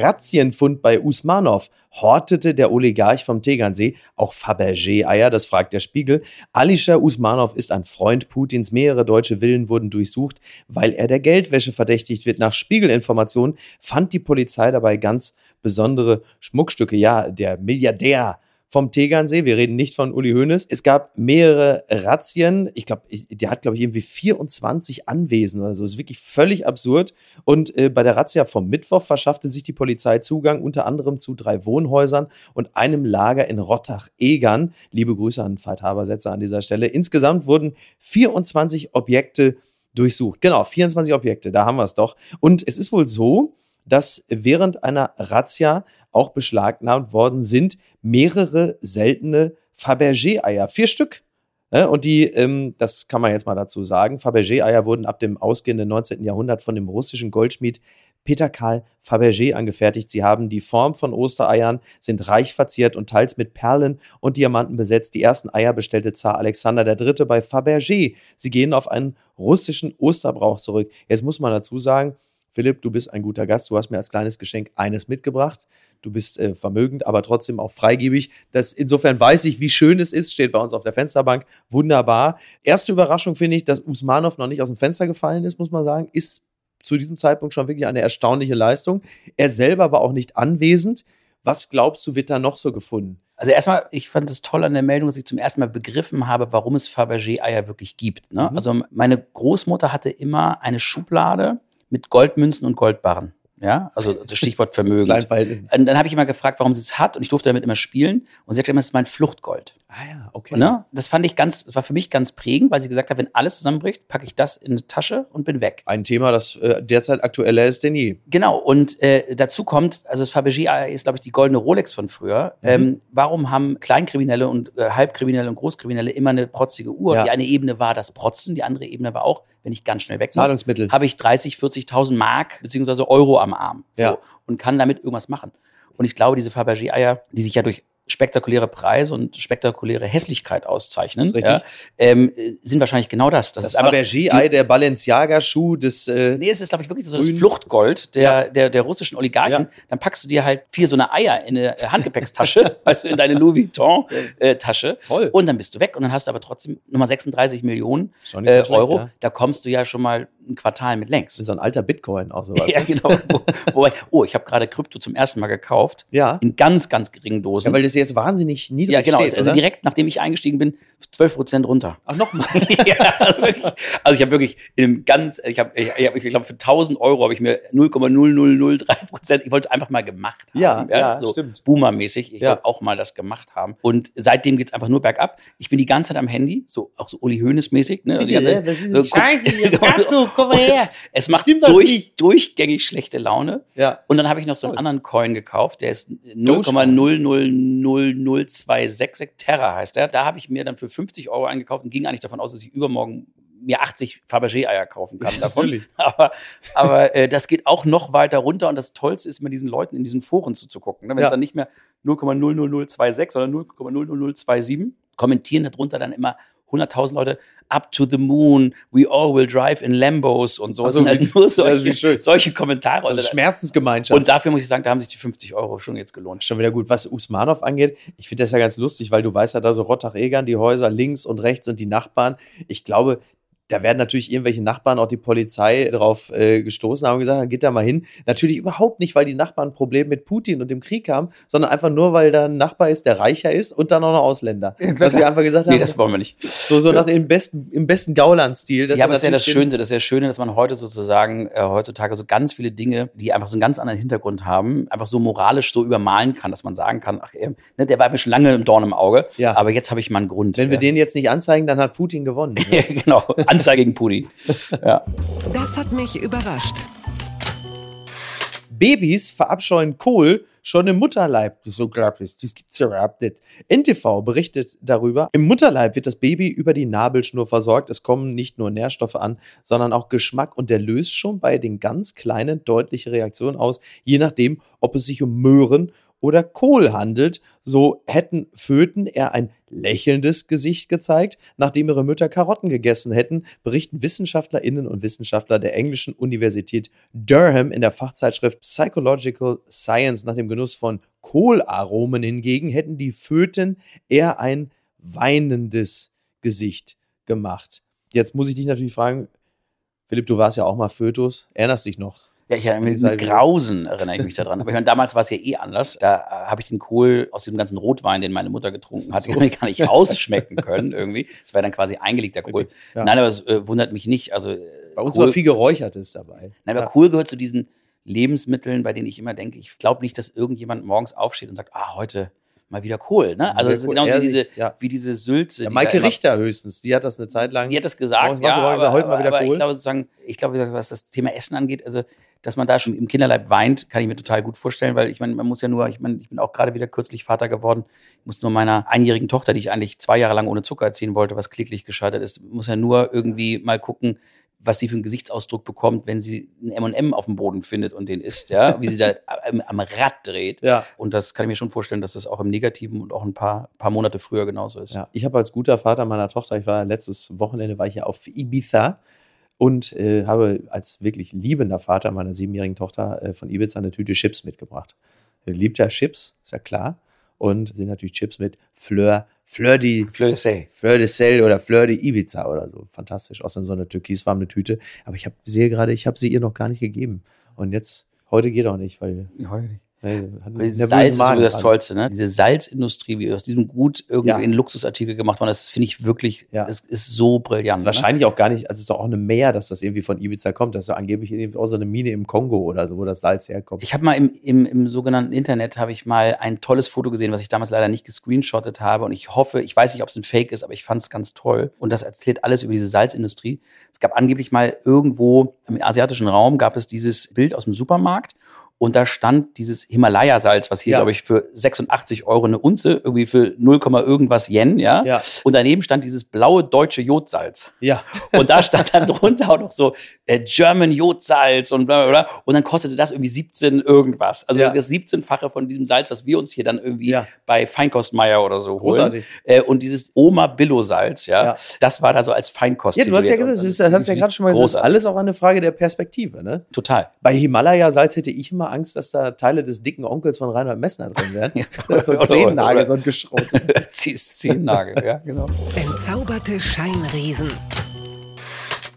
Razzienfund bei Usmanov. Hortete der Oligarch vom Tegernsee auch Fabergé-Eier? Das fragt der Spiegel. Alischer Usmanov ist ein Freund Putins. Mehrere deutsche Villen wurden durchsucht, weil er der Geldwäsche verdächtigt wird. Nach Spiegelinformationen fand die Polizei dabei ganz besondere Schmuckstücke. Ja, der Milliardär vom Tegernsee. Wir reden nicht von Uli Hoeneß. Es gab mehrere Razzien. Ich glaube, der hat, glaube ich, irgendwie 24 Anwesen oder so. Das ist wirklich völlig absurd. Und äh, bei der Razzia vom Mittwoch verschaffte sich die Polizei Zugang unter anderem zu drei Wohnhäusern und einem Lager in Rottach-Egern. Liebe Grüße an Veit Habersetzer an dieser Stelle. Insgesamt wurden 24 Objekte durchsucht. Genau, 24 Objekte, da haben wir es doch. Und es ist wohl so, dass während einer Razzia auch beschlagnahmt worden sind mehrere seltene Fabergé-Eier. Vier Stück. Und die, ähm, das kann man jetzt mal dazu sagen, Fabergé-Eier wurden ab dem ausgehenden 19. Jahrhundert von dem russischen Goldschmied Peter Karl Fabergé angefertigt. Sie haben die Form von Ostereiern, sind reich verziert und teils mit Perlen und Diamanten besetzt. Die ersten Eier bestellte Zar Alexander III. bei Fabergé. Sie gehen auf einen russischen Osterbrauch zurück. Jetzt muss man dazu sagen, Philipp, du bist ein guter Gast. Du hast mir als kleines Geschenk eines mitgebracht. Du bist äh, vermögend, aber trotzdem auch freigebig. Das, insofern weiß ich, wie schön es ist. Steht bei uns auf der Fensterbank. Wunderbar. Erste Überraschung finde ich, dass Usmanov noch nicht aus dem Fenster gefallen ist, muss man sagen. Ist zu diesem Zeitpunkt schon wirklich eine erstaunliche Leistung. Er selber war auch nicht anwesend. Was glaubst du, wird da noch so gefunden? Also erstmal, ich fand es toll an der Meldung, dass ich zum ersten Mal begriffen habe, warum es Fabergé-Eier wirklich gibt. Ne? Mhm. Also meine Großmutter hatte immer eine Schublade mit Goldmünzen und Goldbarren. Ja, also das Stichwort Vermögen. und dann habe ich immer gefragt, warum sie es hat und ich durfte damit immer spielen und sie hat immer, es ist mein Fluchtgold. Ah ja, okay. Ne? Das fand ich ganz, das war für mich ganz prägend, weil sie gesagt hat, wenn alles zusammenbricht, packe ich das in eine Tasche und bin weg. Ein Thema, das äh, derzeit aktueller ist denn je. Genau, und äh, dazu kommt, also das Fabergé ist, glaube ich, die goldene Rolex von früher. Mhm. Ähm, warum haben Kleinkriminelle und äh, Halbkriminelle und Großkriminelle immer eine protzige Uhr? Ja. Die eine Ebene war das Protzen, die andere Ebene war auch, wenn ich ganz schnell weg Zahlungsmittel. habe ich 30, 40.000 Mark beziehungsweise Euro am Arm. So, ja. Und kann damit irgendwas machen. Und ich glaube, diese Fabergé-Eier, die sich ja durch spektakuläre Preise und spektakuläre Hässlichkeit auszeichnen, ja, ähm, sind wahrscheinlich genau das. Das, das ist Fabergé-Ei, der Balenciaga-Schuh des. Äh, nee, es ist, glaube ich, wirklich so das Fluchtgold der, ja. der, der russischen Oligarchen. Ja. Dann packst du dir halt vier so eine Eier in eine Handgepäckstasche, weißt du, in deine Louis Vuitton-Tasche. Äh, Toll. Und dann bist du weg und dann hast du aber trotzdem nochmal 36 Millionen äh, Euro. Schlecht, da kommst du ja schon mal ein Quartal mit längs. So ein alter Bitcoin auch so. ja, genau. Wobei, oh, ich habe gerade Krypto zum ersten Mal gekauft. Ja. In ganz, ganz geringen Dosen. Weil das jetzt wahnsinnig niedrig Ja, genau. Steht, also oder? direkt, nachdem ich eingestiegen bin, 12 Prozent runter. Ach, nochmal. ja, also, also ich habe wirklich in einem ganz, ich habe, ich, ich, ich glaube, für 1000 Euro habe ich mir 0,0003 Prozent, ich wollte es einfach mal gemacht haben. Ja, ja, ja so stimmt. Boomer-mäßig. Ich ja. wollte auch mal das gemacht haben. Und seitdem geht es einfach nur bergab. Ich bin die ganze Zeit am Handy, so auch so Uli Hoeneß-mäßig. Ne? Ja, ist so, Scheiße, hier, dazu, komm mal her. Es macht durch, durchgängig schlechte Laune. Ja. Und dann habe ich noch so einen anderen Coin gekauft, der ist 0,000026 Terra heißt der. Da habe ich mir dann für 50 Euro eingekauft und ging eigentlich davon aus, dass ich übermorgen mir 80 Fabergé-Eier kaufen kann davon. Natürlich. Aber, aber äh, das geht auch noch weiter runter und das Tollste ist, mit diesen Leuten in diesen Foren zuzugucken. Ne? Wenn es dann nicht mehr 0,00026, sondern 0,00027 kommentieren darunter dann immer 100.000 Leute up to the moon, we all will drive in Lambos und so. Also, das sind halt nur solche, solche Kommentare. Also Schmerzensgemeinschaft. Und dafür muss ich sagen, da haben sich die 50 Euro schon jetzt gelohnt. Schon wieder gut. Was Usmanov angeht, ich finde das ja ganz lustig, weil du weißt ja da so Rottach-Egern, die Häuser links und rechts und die Nachbarn. Ich glaube, da werden natürlich irgendwelche Nachbarn, auch die Polizei, drauf äh, gestoßen haben und gesagt, geht da mal hin. Natürlich überhaupt nicht, weil die Nachbarn ein Problem mit Putin und dem Krieg haben, sondern einfach nur, weil da ein Nachbar ist, der reicher ist und dann auch noch Ausländer. Ja, Dass wir einfach gesagt haben, nee, das wollen wir nicht. So, so nach dem besten, im besten Gauland-Stil. Ja, aber das ist ja das Schöne, das ist ja Schöne, dass man heute sozusagen, äh, heutzutage so ganz viele Dinge, die einfach so einen ganz anderen Hintergrund haben, einfach so moralisch so übermalen kann, dass man sagen kann, ach, äh, ne, der war mir schon lange im Dorn im Auge, ja. aber jetzt habe ich mal einen Grund. Wenn wir den jetzt nicht anzeigen, dann hat Putin gewonnen. Ne? genau, Anzeige gegen Putin. Ja. Das hat mich überrascht. Babys verabscheuen Kohl schon im Mutterleib. Das ist unglaublich. Das gibt's ja überhaupt nicht. NTV berichtet darüber. Im Mutterleib wird das Baby über die Nabelschnur versorgt. Es kommen nicht nur Nährstoffe an, sondern auch Geschmack und der löst schon bei den ganz kleinen deutliche Reaktionen aus, je nachdem, ob es sich um Möhren oder Kohl handelt. So hätten Föten eher ein lächelndes Gesicht gezeigt, nachdem ihre Mütter Karotten gegessen hätten, berichten Wissenschaftlerinnen und Wissenschaftler der englischen Universität Durham in der Fachzeitschrift Psychological Science. Nach dem Genuss von Kohlaromen hingegen hätten die Föten eher ein weinendes Gesicht gemacht. Jetzt muss ich dich natürlich fragen, Philipp, du warst ja auch mal Fötus. Erinnerst dich noch? Ja, ich mit, mit Grausen erinnere ich mich daran. Aber ich meine, damals war es ja eh anders. Da äh, habe ich den Kohl aus dem ganzen Rotwein, den meine Mutter getrunken hat, so. gar nicht ausschmecken können irgendwie. Das war dann quasi eingelegter Kohl. Ja. Nein, aber es äh, wundert mich nicht. Also, bei uns Kohl, war viel Geräuchertes dabei. Nein, aber ja. Kohl gehört zu diesen Lebensmitteln, bei denen ich immer denke, ich glaube nicht, dass irgendjemand morgens aufsteht und sagt, ah, heute mal wieder Kohl. Ne? Also das ist genau wie diese, ja. wie diese Sülze. Ja, Maike Richter höchstens, die hat das eine Zeit lang. Die hat das gesagt, ja, aber, heute mal wieder aber Kohl. ich glaube sozusagen, ich glaube, was das Thema Essen angeht, also dass man da schon im Kinderleib weint, kann ich mir total gut vorstellen, weil ich meine, man muss ja nur, ich meine, ich bin auch gerade wieder kürzlich Vater geworden, ich muss nur meiner einjährigen Tochter, die ich eigentlich zwei Jahre lang ohne Zucker erziehen wollte, was kläglich gescheitert ist, muss ja nur irgendwie mal gucken, was sie für einen Gesichtsausdruck bekommt, wenn sie einen M&M auf dem Boden findet und den isst, ja, wie sie da am, am, Rad dreht. Ja. Und das kann ich mir schon vorstellen, dass das auch im Negativen und auch ein paar, paar Monate früher genauso ist. Ja. Ich habe als guter Vater meiner Tochter, ich war letztes Wochenende, war ich ja auf Ibiza und äh, habe als wirklich liebender Vater meiner siebenjährigen Tochter äh, von Ibiza eine Tüte Chips mitgebracht. Liebt ja Chips, ist ja klar. Und sind natürlich Chips mit Fleur, Fleur de, Fleur de Sel. Fleur de Sel oder Fleur de Ibiza oder so. Fantastisch. Außerdem so eine türkisfarbene Tüte. Aber ich habe sehe gerade, ich habe sie ihr noch gar nicht gegeben. Und jetzt, heute geht auch nicht, weil. Heute nicht. Salz ist so das Tollste, ne? Diese Salzindustrie, wie aus diesem Gut irgendwie ja. in Luxusartikel gemacht worden, das finde ich wirklich, ja. das ist so brillant. Das ist ne? wahrscheinlich auch gar nicht, also es ist doch auch eine Mehr, dass das irgendwie von Ibiza kommt. Das ist angeblich aus so einer Mine im Kongo oder so, wo das Salz herkommt. Ich habe mal im, im, im sogenannten Internet, habe ich mal ein tolles Foto gesehen, was ich damals leider nicht gescreenshottet habe. Und ich hoffe, ich weiß nicht, ob es ein Fake ist, aber ich fand es ganz toll. Und das erzählt alles über diese Salzindustrie. Es gab angeblich mal irgendwo im asiatischen Raum, gab es dieses Bild aus dem Supermarkt und da stand dieses Himalaya-Salz, was hier, ja. glaube ich, für 86 Euro eine Unze, irgendwie für 0, irgendwas Yen, ja? ja. Und daneben stand dieses blaue deutsche Jodsalz. Ja. Und da stand dann drunter auch noch so äh, German Jodsalz und bla, bla, bla. Und dann kostete das irgendwie 17 irgendwas. Also ja. das 17-fache von diesem Salz, was wir uns hier dann irgendwie bei Feinkostmeier oder so holen. Großartig. Äh, und dieses Oma Billo-Salz, ja, das war da so als Feinkost. Ja, du hast ja gesagt, das ist, hast ja gerade schon mal gesagt, das ist alles auch eine Frage der Perspektive, ne? Total. Bei Himalaya-Salz hätte ich immer Angst, dass da Teile des dicken Onkels von Reinhard Messner drin wären. ja. So Zehennagel, so ein Geschrot. Zehennagel, ja, genau. Entzauberte Scheinriesen.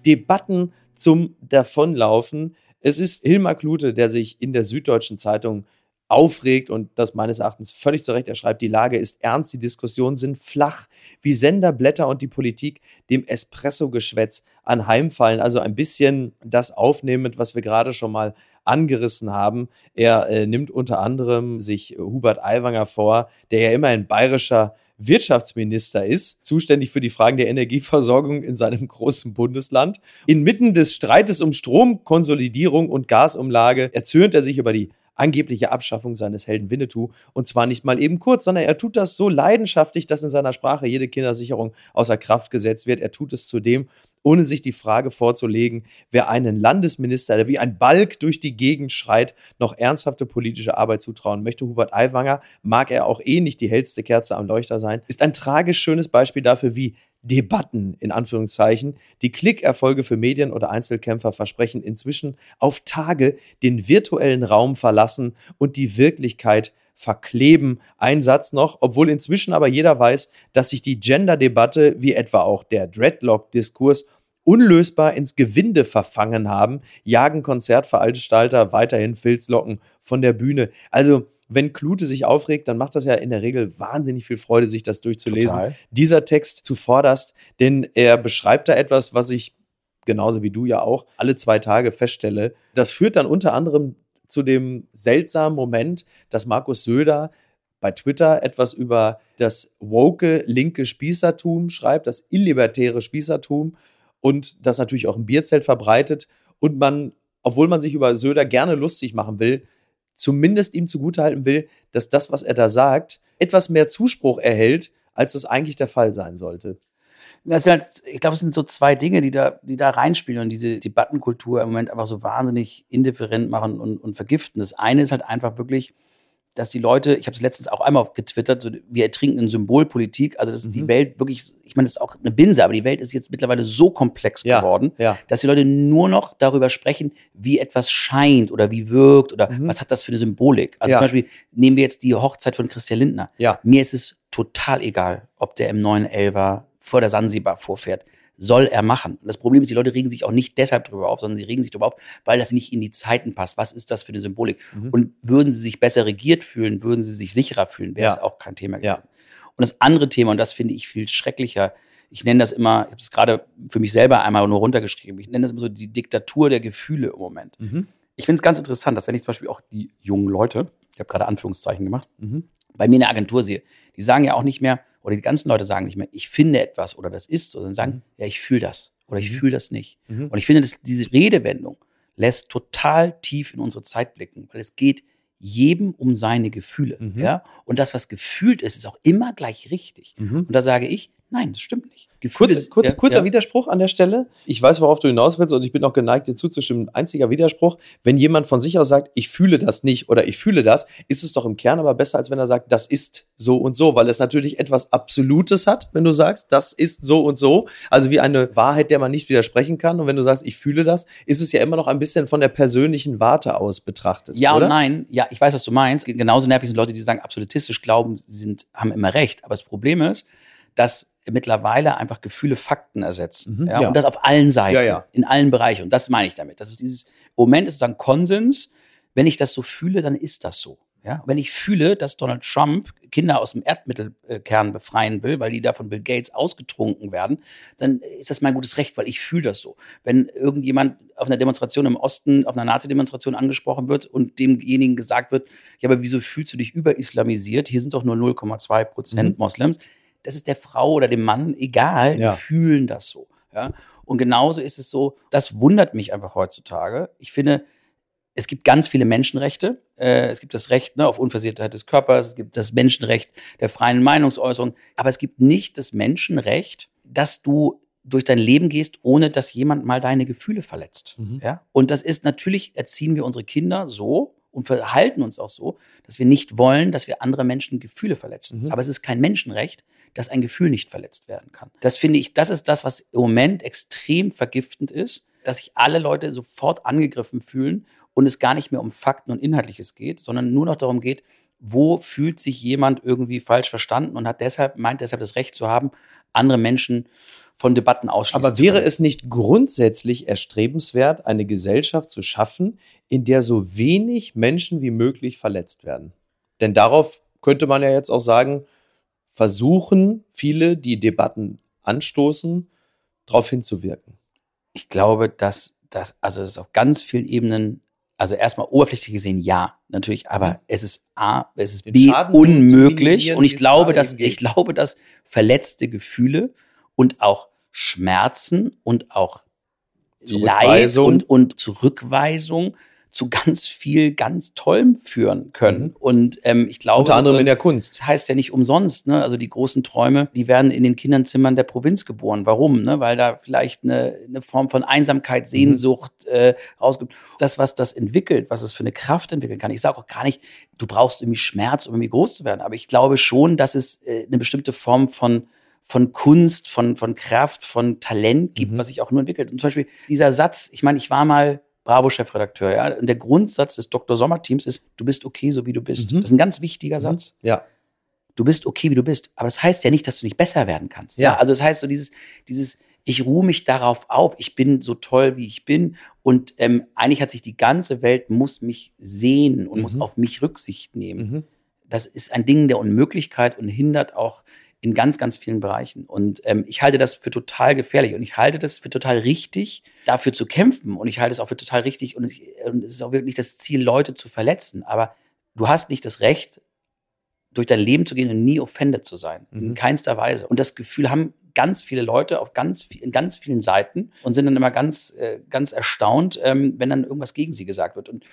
Debatten zum Davonlaufen. Es ist Hilmar Klute, der sich in der Süddeutschen Zeitung aufregt und das meines Erachtens völlig zu Recht. Er schreibt, die Lage ist ernst, die Diskussionen sind flach, wie Senderblätter und die Politik dem Espresso-Geschwätz anheimfallen. Also ein bisschen das aufnehmend, was wir gerade schon mal angerissen haben. Er äh, nimmt unter anderem sich Hubert Aiwanger vor, der ja immer ein bayerischer Wirtschaftsminister ist, zuständig für die Fragen der Energieversorgung in seinem großen Bundesland. Inmitten des Streites um Stromkonsolidierung und Gasumlage erzürnt er sich über die angebliche Abschaffung seines Helden Winnetou. Und zwar nicht mal eben kurz, sondern er tut das so leidenschaftlich, dass in seiner Sprache jede Kindersicherung außer Kraft gesetzt wird. Er tut es zudem, ohne sich die Frage vorzulegen, wer einen Landesminister, der wie ein Balk durch die Gegend schreit, noch ernsthafte politische Arbeit zutrauen möchte. Hubert Aiwanger, mag er auch eh nicht die hellste Kerze am Leuchter sein, ist ein tragisch schönes Beispiel dafür, wie Debatten in Anführungszeichen, die Klickerfolge für Medien oder Einzelkämpfer versprechen, inzwischen auf Tage den virtuellen Raum verlassen und die Wirklichkeit verkleben. Ein Satz noch, obwohl inzwischen aber jeder weiß, dass sich die Gender-Debatte, wie etwa auch der Dreadlock-Diskurs, unlösbar ins Gewinde verfangen haben, jagen Konzertveranstalter weiterhin Filzlocken von der Bühne. Also wenn Klute sich aufregt, dann macht das ja in der Regel wahnsinnig viel Freude, sich das durchzulesen. Total. Dieser Text zuvorderst, denn er beschreibt da etwas, was ich genauso wie du ja auch alle zwei Tage feststelle. Das führt dann unter anderem zu dem seltsamen Moment, dass Markus Söder bei Twitter etwas über das woke linke Spießertum schreibt, das illibertäre Spießertum und das natürlich auch im Bierzelt verbreitet und man, obwohl man sich über Söder gerne lustig machen will, zumindest ihm zugutehalten will, dass das, was er da sagt, etwas mehr Zuspruch erhält, als das eigentlich der Fall sein sollte. Halt, ich glaube, es sind so zwei Dinge, die da, die da reinspielen und diese Debattenkultur im Moment einfach so wahnsinnig indifferent machen und, und vergiften. Das eine ist halt einfach wirklich, dass die Leute, ich habe es letztens auch einmal getwittert, so, wir ertrinken in Symbolpolitik, also dass mhm. die Welt wirklich, ich meine, das ist auch eine Binse, aber die Welt ist jetzt mittlerweile so komplex ja, geworden, ja. dass die Leute nur noch darüber sprechen, wie etwas scheint oder wie wirkt oder mhm. was hat das für eine Symbolik. Also ja. zum Beispiel nehmen wir jetzt die Hochzeit von Christian Lindner. Mir ist es total egal, ob der im 911 vor der Sansibar vorfährt soll er machen. Und das Problem ist, die Leute regen sich auch nicht deshalb darüber auf, sondern sie regen sich darüber auf, weil das nicht in die Zeiten passt. Was ist das für eine Symbolik? Mhm. Und würden sie sich besser regiert fühlen, würden sie sich sicherer fühlen, wäre es ja. auch kein Thema gewesen. Ja. Und das andere Thema, und das finde ich viel schrecklicher, ich nenne das immer, ich habe es gerade für mich selber einmal nur runtergeschrieben, ich nenne das immer so die Diktatur der Gefühle im Moment. Mhm. Ich finde es ganz interessant, dass wenn ich zum Beispiel auch die jungen Leute, ich habe gerade Anführungszeichen gemacht, mhm. bei mir in der Agentur sehe, die sagen ja auch nicht mehr, oder die ganzen Leute sagen nicht mehr, ich finde etwas oder das ist so, sondern sagen, mhm. ja, ich fühle das oder ich mhm. fühle das nicht. Mhm. Und ich finde, dass diese Redewendung lässt total tief in unsere Zeit blicken, weil es geht jedem um seine Gefühle. Mhm. Ja? Und das, was gefühlt ist, ist auch immer gleich richtig. Mhm. Und da sage ich, Nein, das stimmt nicht. Gefühle, kurz, kurz, ja, kurzer ja. Widerspruch an der Stelle. Ich weiß, worauf du hinaus willst und ich bin auch geneigt, dir zuzustimmen. Einziger Widerspruch, wenn jemand von sich aus sagt, ich fühle das nicht oder ich fühle das, ist es doch im Kern aber besser, als wenn er sagt, das ist so und so, weil es natürlich etwas Absolutes hat, wenn du sagst, das ist so und so. Also wie eine Wahrheit, der man nicht widersprechen kann. Und wenn du sagst, ich fühle das, ist es ja immer noch ein bisschen von der persönlichen Warte aus betrachtet. Ja oder? und nein. Ja, ich weiß, was du meinst. Genauso nervig sind Leute, die sagen, absolutistisch glauben, sie sind, haben immer recht. Aber das Problem ist, dass mittlerweile einfach Gefühle Fakten ersetzen. Mhm, ja, ja. Und das auf allen Seiten, ja, ja. in allen Bereichen. Und das meine ich damit. Das ist dieses Moment ist sozusagen Konsens. Wenn ich das so fühle, dann ist das so. Ja? Wenn ich fühle, dass Donald Trump Kinder aus dem Erdmittelkern befreien will, weil die da von Bill Gates ausgetrunken werden, dann ist das mein gutes Recht, weil ich fühle das so. Wenn irgendjemand auf einer Demonstration im Osten, auf einer Nazi-Demonstration angesprochen wird und demjenigen gesagt wird, ja, aber wieso fühlst du dich überislamisiert? Hier sind doch nur 0,2 Prozent mhm. Moslems das ist der Frau oder dem Mann egal, ja. die fühlen das so. Ja? Und genauso ist es so, das wundert mich einfach heutzutage. Ich finde, es gibt ganz viele Menschenrechte. Äh, es gibt das Recht ne, auf Unversehrtheit des Körpers, es gibt das Menschenrecht der freien Meinungsäußerung, aber es gibt nicht das Menschenrecht, dass du durch dein Leben gehst, ohne dass jemand mal deine Gefühle verletzt. Mhm. Ja? Und das ist natürlich, erziehen wir unsere Kinder so, und verhalten uns auch so, dass wir nicht wollen, dass wir andere Menschen Gefühle verletzen. Mhm. Aber es ist kein Menschenrecht, dass ein Gefühl nicht verletzt werden kann. Das finde ich, das ist das, was im Moment extrem vergiftend ist, dass sich alle Leute sofort angegriffen fühlen und es gar nicht mehr um Fakten und Inhaltliches geht, sondern nur noch darum geht, wo fühlt sich jemand irgendwie falsch verstanden und hat deshalb, meint deshalb das Recht zu haben, andere Menschen von Debatten ausschließen. Aber wäre es nicht grundsätzlich erstrebenswert, eine Gesellschaft zu schaffen, in der so wenig Menschen wie möglich verletzt werden? Denn darauf könnte man ja jetzt auch sagen, versuchen viele, die Debatten anstoßen, darauf hinzuwirken. Ich glaube, dass das, also das ist auf ganz vielen Ebenen, also erstmal oberflächlich gesehen ja, natürlich, aber mhm. es ist A, es ist B unmöglich. Und ich glaube, dass, ich glaube, dass verletzte Gefühle und auch Schmerzen und auch Leid und, und Zurückweisung zu ganz viel ganz Tollem führen können. Mhm. Und ähm, ich glaube. Unter anderem in der Kunst. Das heißt ja nicht umsonst, ne? Also die großen Träume, die werden in den Kinderzimmern der Provinz geboren. Warum? Ne? Weil da vielleicht eine, eine Form von Einsamkeit, mhm. Sehnsucht mhm. äh, rausgibt. Das, was das entwickelt, was es für eine Kraft entwickeln kann. Ich sage auch gar nicht, du brauchst irgendwie Schmerz, um irgendwie groß zu werden. Aber ich glaube schon, dass es äh, eine bestimmte Form von von Kunst, von, von Kraft, von Talent gibt, mhm. was sich auch nur entwickelt. Und zum Beispiel dieser Satz, ich meine, ich war mal Bravo-Chefredakteur, ja, und der Grundsatz des Dr. Sommer-Teams ist, du bist okay, so wie du bist. Mhm. Das ist ein ganz wichtiger mhm. Satz. Ja. Du bist okay, wie du bist. Aber das heißt ja nicht, dass du nicht besser werden kannst. Ja. ja? Also das heißt so dieses, dieses, ich ruhe mich darauf auf, ich bin so toll, wie ich bin. Und ähm, eigentlich hat sich die ganze Welt muss mich sehen und mhm. muss auf mich Rücksicht nehmen. Mhm. Das ist ein Ding der Unmöglichkeit und hindert auch in ganz, ganz vielen Bereichen. Und ähm, ich halte das für total gefährlich und ich halte das für total richtig, dafür zu kämpfen. Und ich halte es auch für total richtig und, ich, und es ist auch wirklich das Ziel, Leute zu verletzen. Aber du hast nicht das Recht, durch dein Leben zu gehen und nie offended zu sein. Mhm. In keinster Weise. Und das Gefühl haben ganz viele Leute auf ganz, in ganz vielen Seiten und sind dann immer ganz, äh, ganz erstaunt, ähm, wenn dann irgendwas gegen sie gesagt wird. Und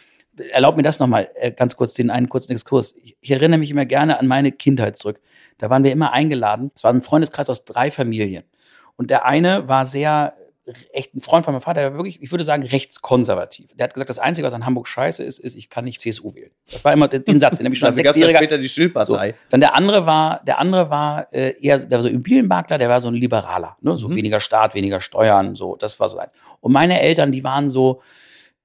erlaub mir das nochmal äh, ganz kurz, den einen kurzen Exkurs. Ich, ich erinnere mich immer gerne an meine Kindheit zurück. Da waren wir immer eingeladen. Es war ein Freundeskreis aus drei Familien. Und der eine war sehr echt ein Freund von meinem Vater, der war wirklich, ich würde sagen, rechtskonservativ. Der hat gesagt, das Einzige, was an Hamburg scheiße ist, ist, ich kann nicht CSU wählen. Das war immer den Satz, den habe ich schon als Sechsjähriger. später die Schildpartei. So. Dann der andere war, der andere war äh, eher, der war so Immobilienmakler, der war so ein Liberaler, ne? so mhm. weniger Staat, weniger Steuern, so, das war so eins. Und meine Eltern, die waren so,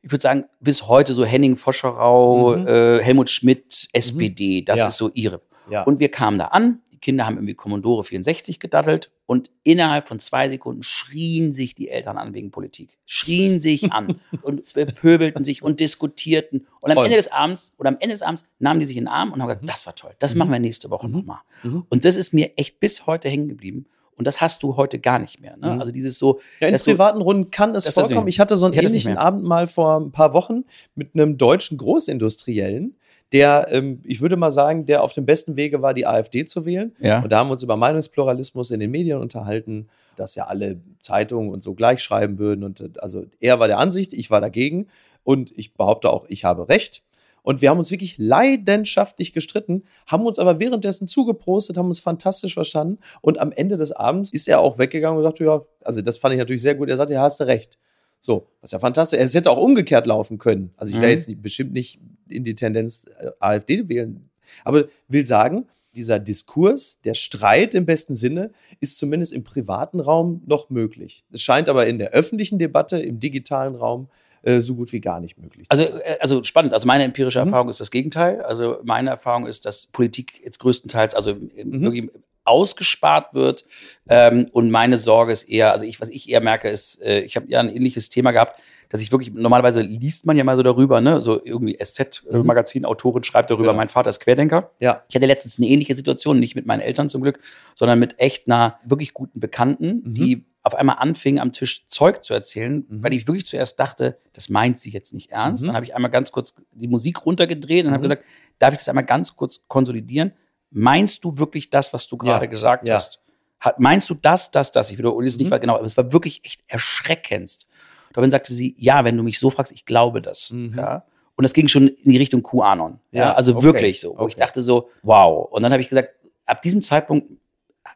ich würde sagen, bis heute so Henning Foscherau, mhm. äh, Helmut Schmidt, SPD, das ja. ist so ihre. Ja. Und wir kamen da an, die Kinder haben irgendwie Commodore 64 gedaddelt und innerhalb von zwei Sekunden schrien sich die Eltern an wegen Politik. Schrien sich an und pöbelten sich und diskutierten. Und toll. am Ende des Abends oder am Ende des Abends nahmen die sich in den Arm und haben gesagt, mhm. das war toll, das mhm. machen wir nächste Woche mhm. nochmal. Mhm. Und das ist mir echt bis heute hängen geblieben. Und das hast du heute gar nicht mehr. Ne? Mhm. Also dieses so. Ja, in privaten Runden kann es vorkommen. Ich hatte so einen ähnlichen Abend mal vor ein paar Wochen mit einem deutschen Großindustriellen, der, ähm, ich würde mal sagen, der auf dem besten Wege war, die AfD zu wählen. Ja. Und da haben wir uns über Meinungspluralismus in den Medien unterhalten, dass ja alle Zeitungen und so gleich schreiben würden. Und äh, also er war der Ansicht, ich war dagegen. Und ich behaupte auch, ich habe recht. Und wir haben uns wirklich leidenschaftlich gestritten, haben uns aber währenddessen zugeprostet, haben uns fantastisch verstanden. Und am Ende des Abends ist er auch weggegangen und sagte, ja, also das fand ich natürlich sehr gut. Er sagte, ja, hast du recht. So, was ja fantastisch. Es hätte auch umgekehrt laufen können. Also ich wäre mhm. jetzt nicht, bestimmt nicht in die Tendenz äh, AfD wählen. Aber will sagen, dieser Diskurs, der Streit im besten Sinne, ist zumindest im privaten Raum noch möglich. Es scheint aber in der öffentlichen Debatte, im digitalen Raum, äh, so gut wie gar nicht möglich. Also, äh, also spannend. Also meine empirische mhm. Erfahrung ist das Gegenteil. Also meine Erfahrung ist, dass Politik jetzt größtenteils, also mhm. wirklich ausgespart wird. Ähm, und meine Sorge ist eher, also ich, was ich eher merke, ist, äh, ich habe ja ein ähnliches Thema gehabt, dass ich wirklich, normalerweise liest man ja mal so darüber, ne, so irgendwie SZ-Magazin, Autorin schreibt darüber, ja. mein Vater ist Querdenker. Ja. Ich hatte letztens eine ähnliche Situation, nicht mit meinen Eltern zum Glück, sondern mit echt einer wirklich guten Bekannten, mhm. die auf einmal anfing, am Tisch Zeug zu erzählen, mhm. weil ich wirklich zuerst dachte, das meint sie jetzt nicht ernst. Mhm. Dann habe ich einmal ganz kurz die Musik runtergedreht und mhm. habe gesagt, darf ich das einmal ganz kurz konsolidieren? Meinst du wirklich das, was du gerade ja. gesagt ja. hast? Hat, meinst du das, das, das? Ich wiederhole es nicht, mhm. genau, aber es war wirklich echt erschreckendst. Daraufhin sagte sie, ja, wenn du mich so fragst, ich glaube das. Mhm. Ja. Und das ging schon in die Richtung QAnon. Ja also okay. wirklich so. Wo okay. ich dachte so, wow. Und dann habe ich gesagt, ab diesem Zeitpunkt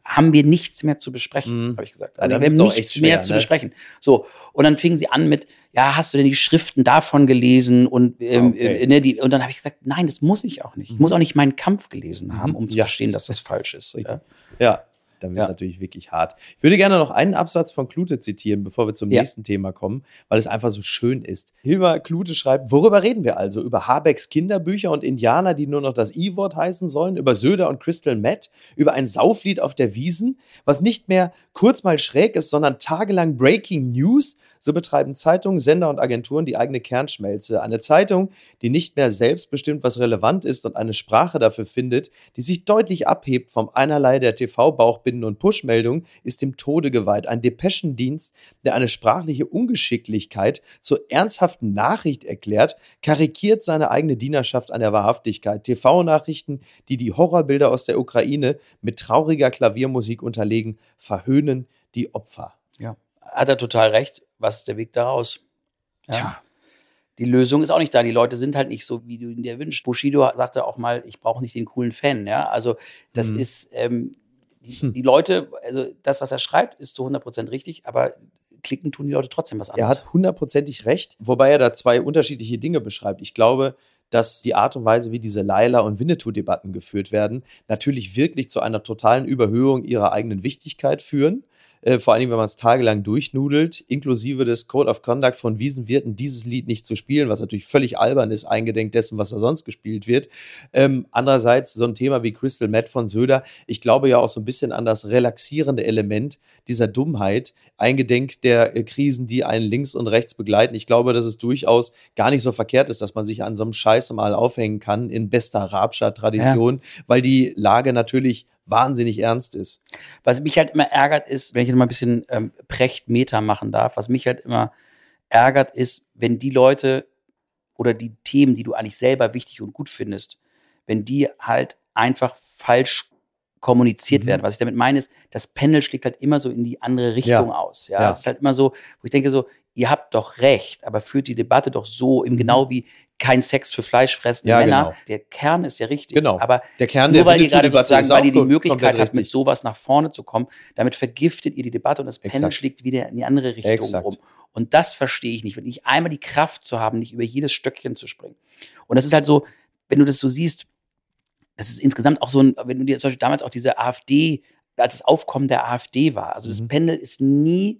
haben wir nichts mehr zu besprechen, mhm. habe ich gesagt. Also, wir haben nichts schwer, mehr ne? zu besprechen. So, und dann fingen sie an mit, ja, hast du denn die Schriften davon gelesen? Und, ähm, okay. äh, ne, die, und dann habe ich gesagt, nein, das muss ich auch nicht. Ich muss auch nicht meinen Kampf gelesen haben, um zu ja, verstehen, dass das, das falsch ist. Ja. ja dann wird es ja. natürlich wirklich hart. Ich würde gerne noch einen Absatz von Klute zitieren, bevor wir zum ja. nächsten Thema kommen, weil es einfach so schön ist. Hilmar Klute schreibt, worüber reden wir also? Über Habecks Kinderbücher und Indianer, die nur noch das I-Wort heißen sollen? Über Söder und Crystal Matt? Über ein Sauflied auf der Wiesen? Was nicht mehr kurz mal schräg ist, sondern tagelang Breaking News? So betreiben Zeitungen, Sender und Agenturen die eigene Kernschmelze. Eine Zeitung, die nicht mehr selbst bestimmt, was relevant ist und eine Sprache dafür findet, die sich deutlich abhebt vom einerlei der TV-Bauchbinden und Push-Meldungen, ist dem Tode geweiht. Ein Depeschendienst, der eine sprachliche Ungeschicklichkeit zur ernsthaften Nachricht erklärt, karikiert seine eigene Dienerschaft an der Wahrhaftigkeit. TV-Nachrichten, die die Horrorbilder aus der Ukraine mit trauriger Klaviermusik unterlegen, verhöhnen die Opfer. Ja hat er total recht. Was ist der Weg daraus? Ja. Tja. Die Lösung ist auch nicht da. Die Leute sind halt nicht so, wie du ihn dir wünschst. Bushido sagte auch mal, ich brauche nicht den coolen Fan. Ja, also das hm. ist ähm, die, hm. die, Leute, also das, was er schreibt, ist zu 100% richtig, aber klicken tun die Leute trotzdem was anderes. Er hat hundertprozentig recht, wobei er da zwei unterschiedliche Dinge beschreibt. Ich glaube, dass die Art und Weise, wie diese Laila- und Winnetou-Debatten geführt werden, natürlich wirklich zu einer totalen Überhöhung ihrer eigenen Wichtigkeit führen. Äh, vor allem, wenn man es tagelang durchnudelt, inklusive des Code of Conduct von Wiesenwirten, dieses Lied nicht zu spielen, was natürlich völlig albern ist, eingedenk dessen, was da sonst gespielt wird. Ähm, andererseits so ein Thema wie Crystal Matt von Söder, ich glaube ja auch so ein bisschen an das relaxierende Element dieser Dummheit, eingedenk der äh, Krisen, die einen links und rechts begleiten. Ich glaube, dass es durchaus gar nicht so verkehrt ist, dass man sich an so einem Scheiß mal aufhängen kann in bester Rabscher-Tradition, ja. weil die Lage natürlich wahnsinnig ernst ist. Was mich halt immer ärgert ist, wenn ich jetzt mal ein bisschen ähm, Precht-Meta machen darf, was mich halt immer ärgert ist, wenn die Leute oder die Themen, die du eigentlich selber wichtig und gut findest, wenn die halt einfach falsch kommuniziert mhm. werden. Was ich damit meine ist, das Panel schlägt halt immer so in die andere Richtung ja. aus. Ja, es ist halt immer so, wo ich denke so, ihr habt doch recht, aber führt die Debatte doch so, im mhm. genau wie kein Sex für fleischfressende ja, Männer. Genau. Der Kern ist ja richtig. Genau. Aber der Kern nur weil ihr gerade sozusagen, weil ihr die Möglichkeit habt, mit sowas nach vorne zu kommen, damit vergiftet ihr die Debatte und das Exakt. schlägt wieder in die andere Richtung Exakt. um. Und das verstehe ich nicht. Wenn ich einmal die Kraft zu haben, nicht über jedes Stöckchen zu springen. Und das ist halt so, wenn du das so siehst, das ist insgesamt auch so ein, wenn du dir zum Beispiel damals auch diese AfD, als das Aufkommen der AfD war, also das mhm. Pendel ist nie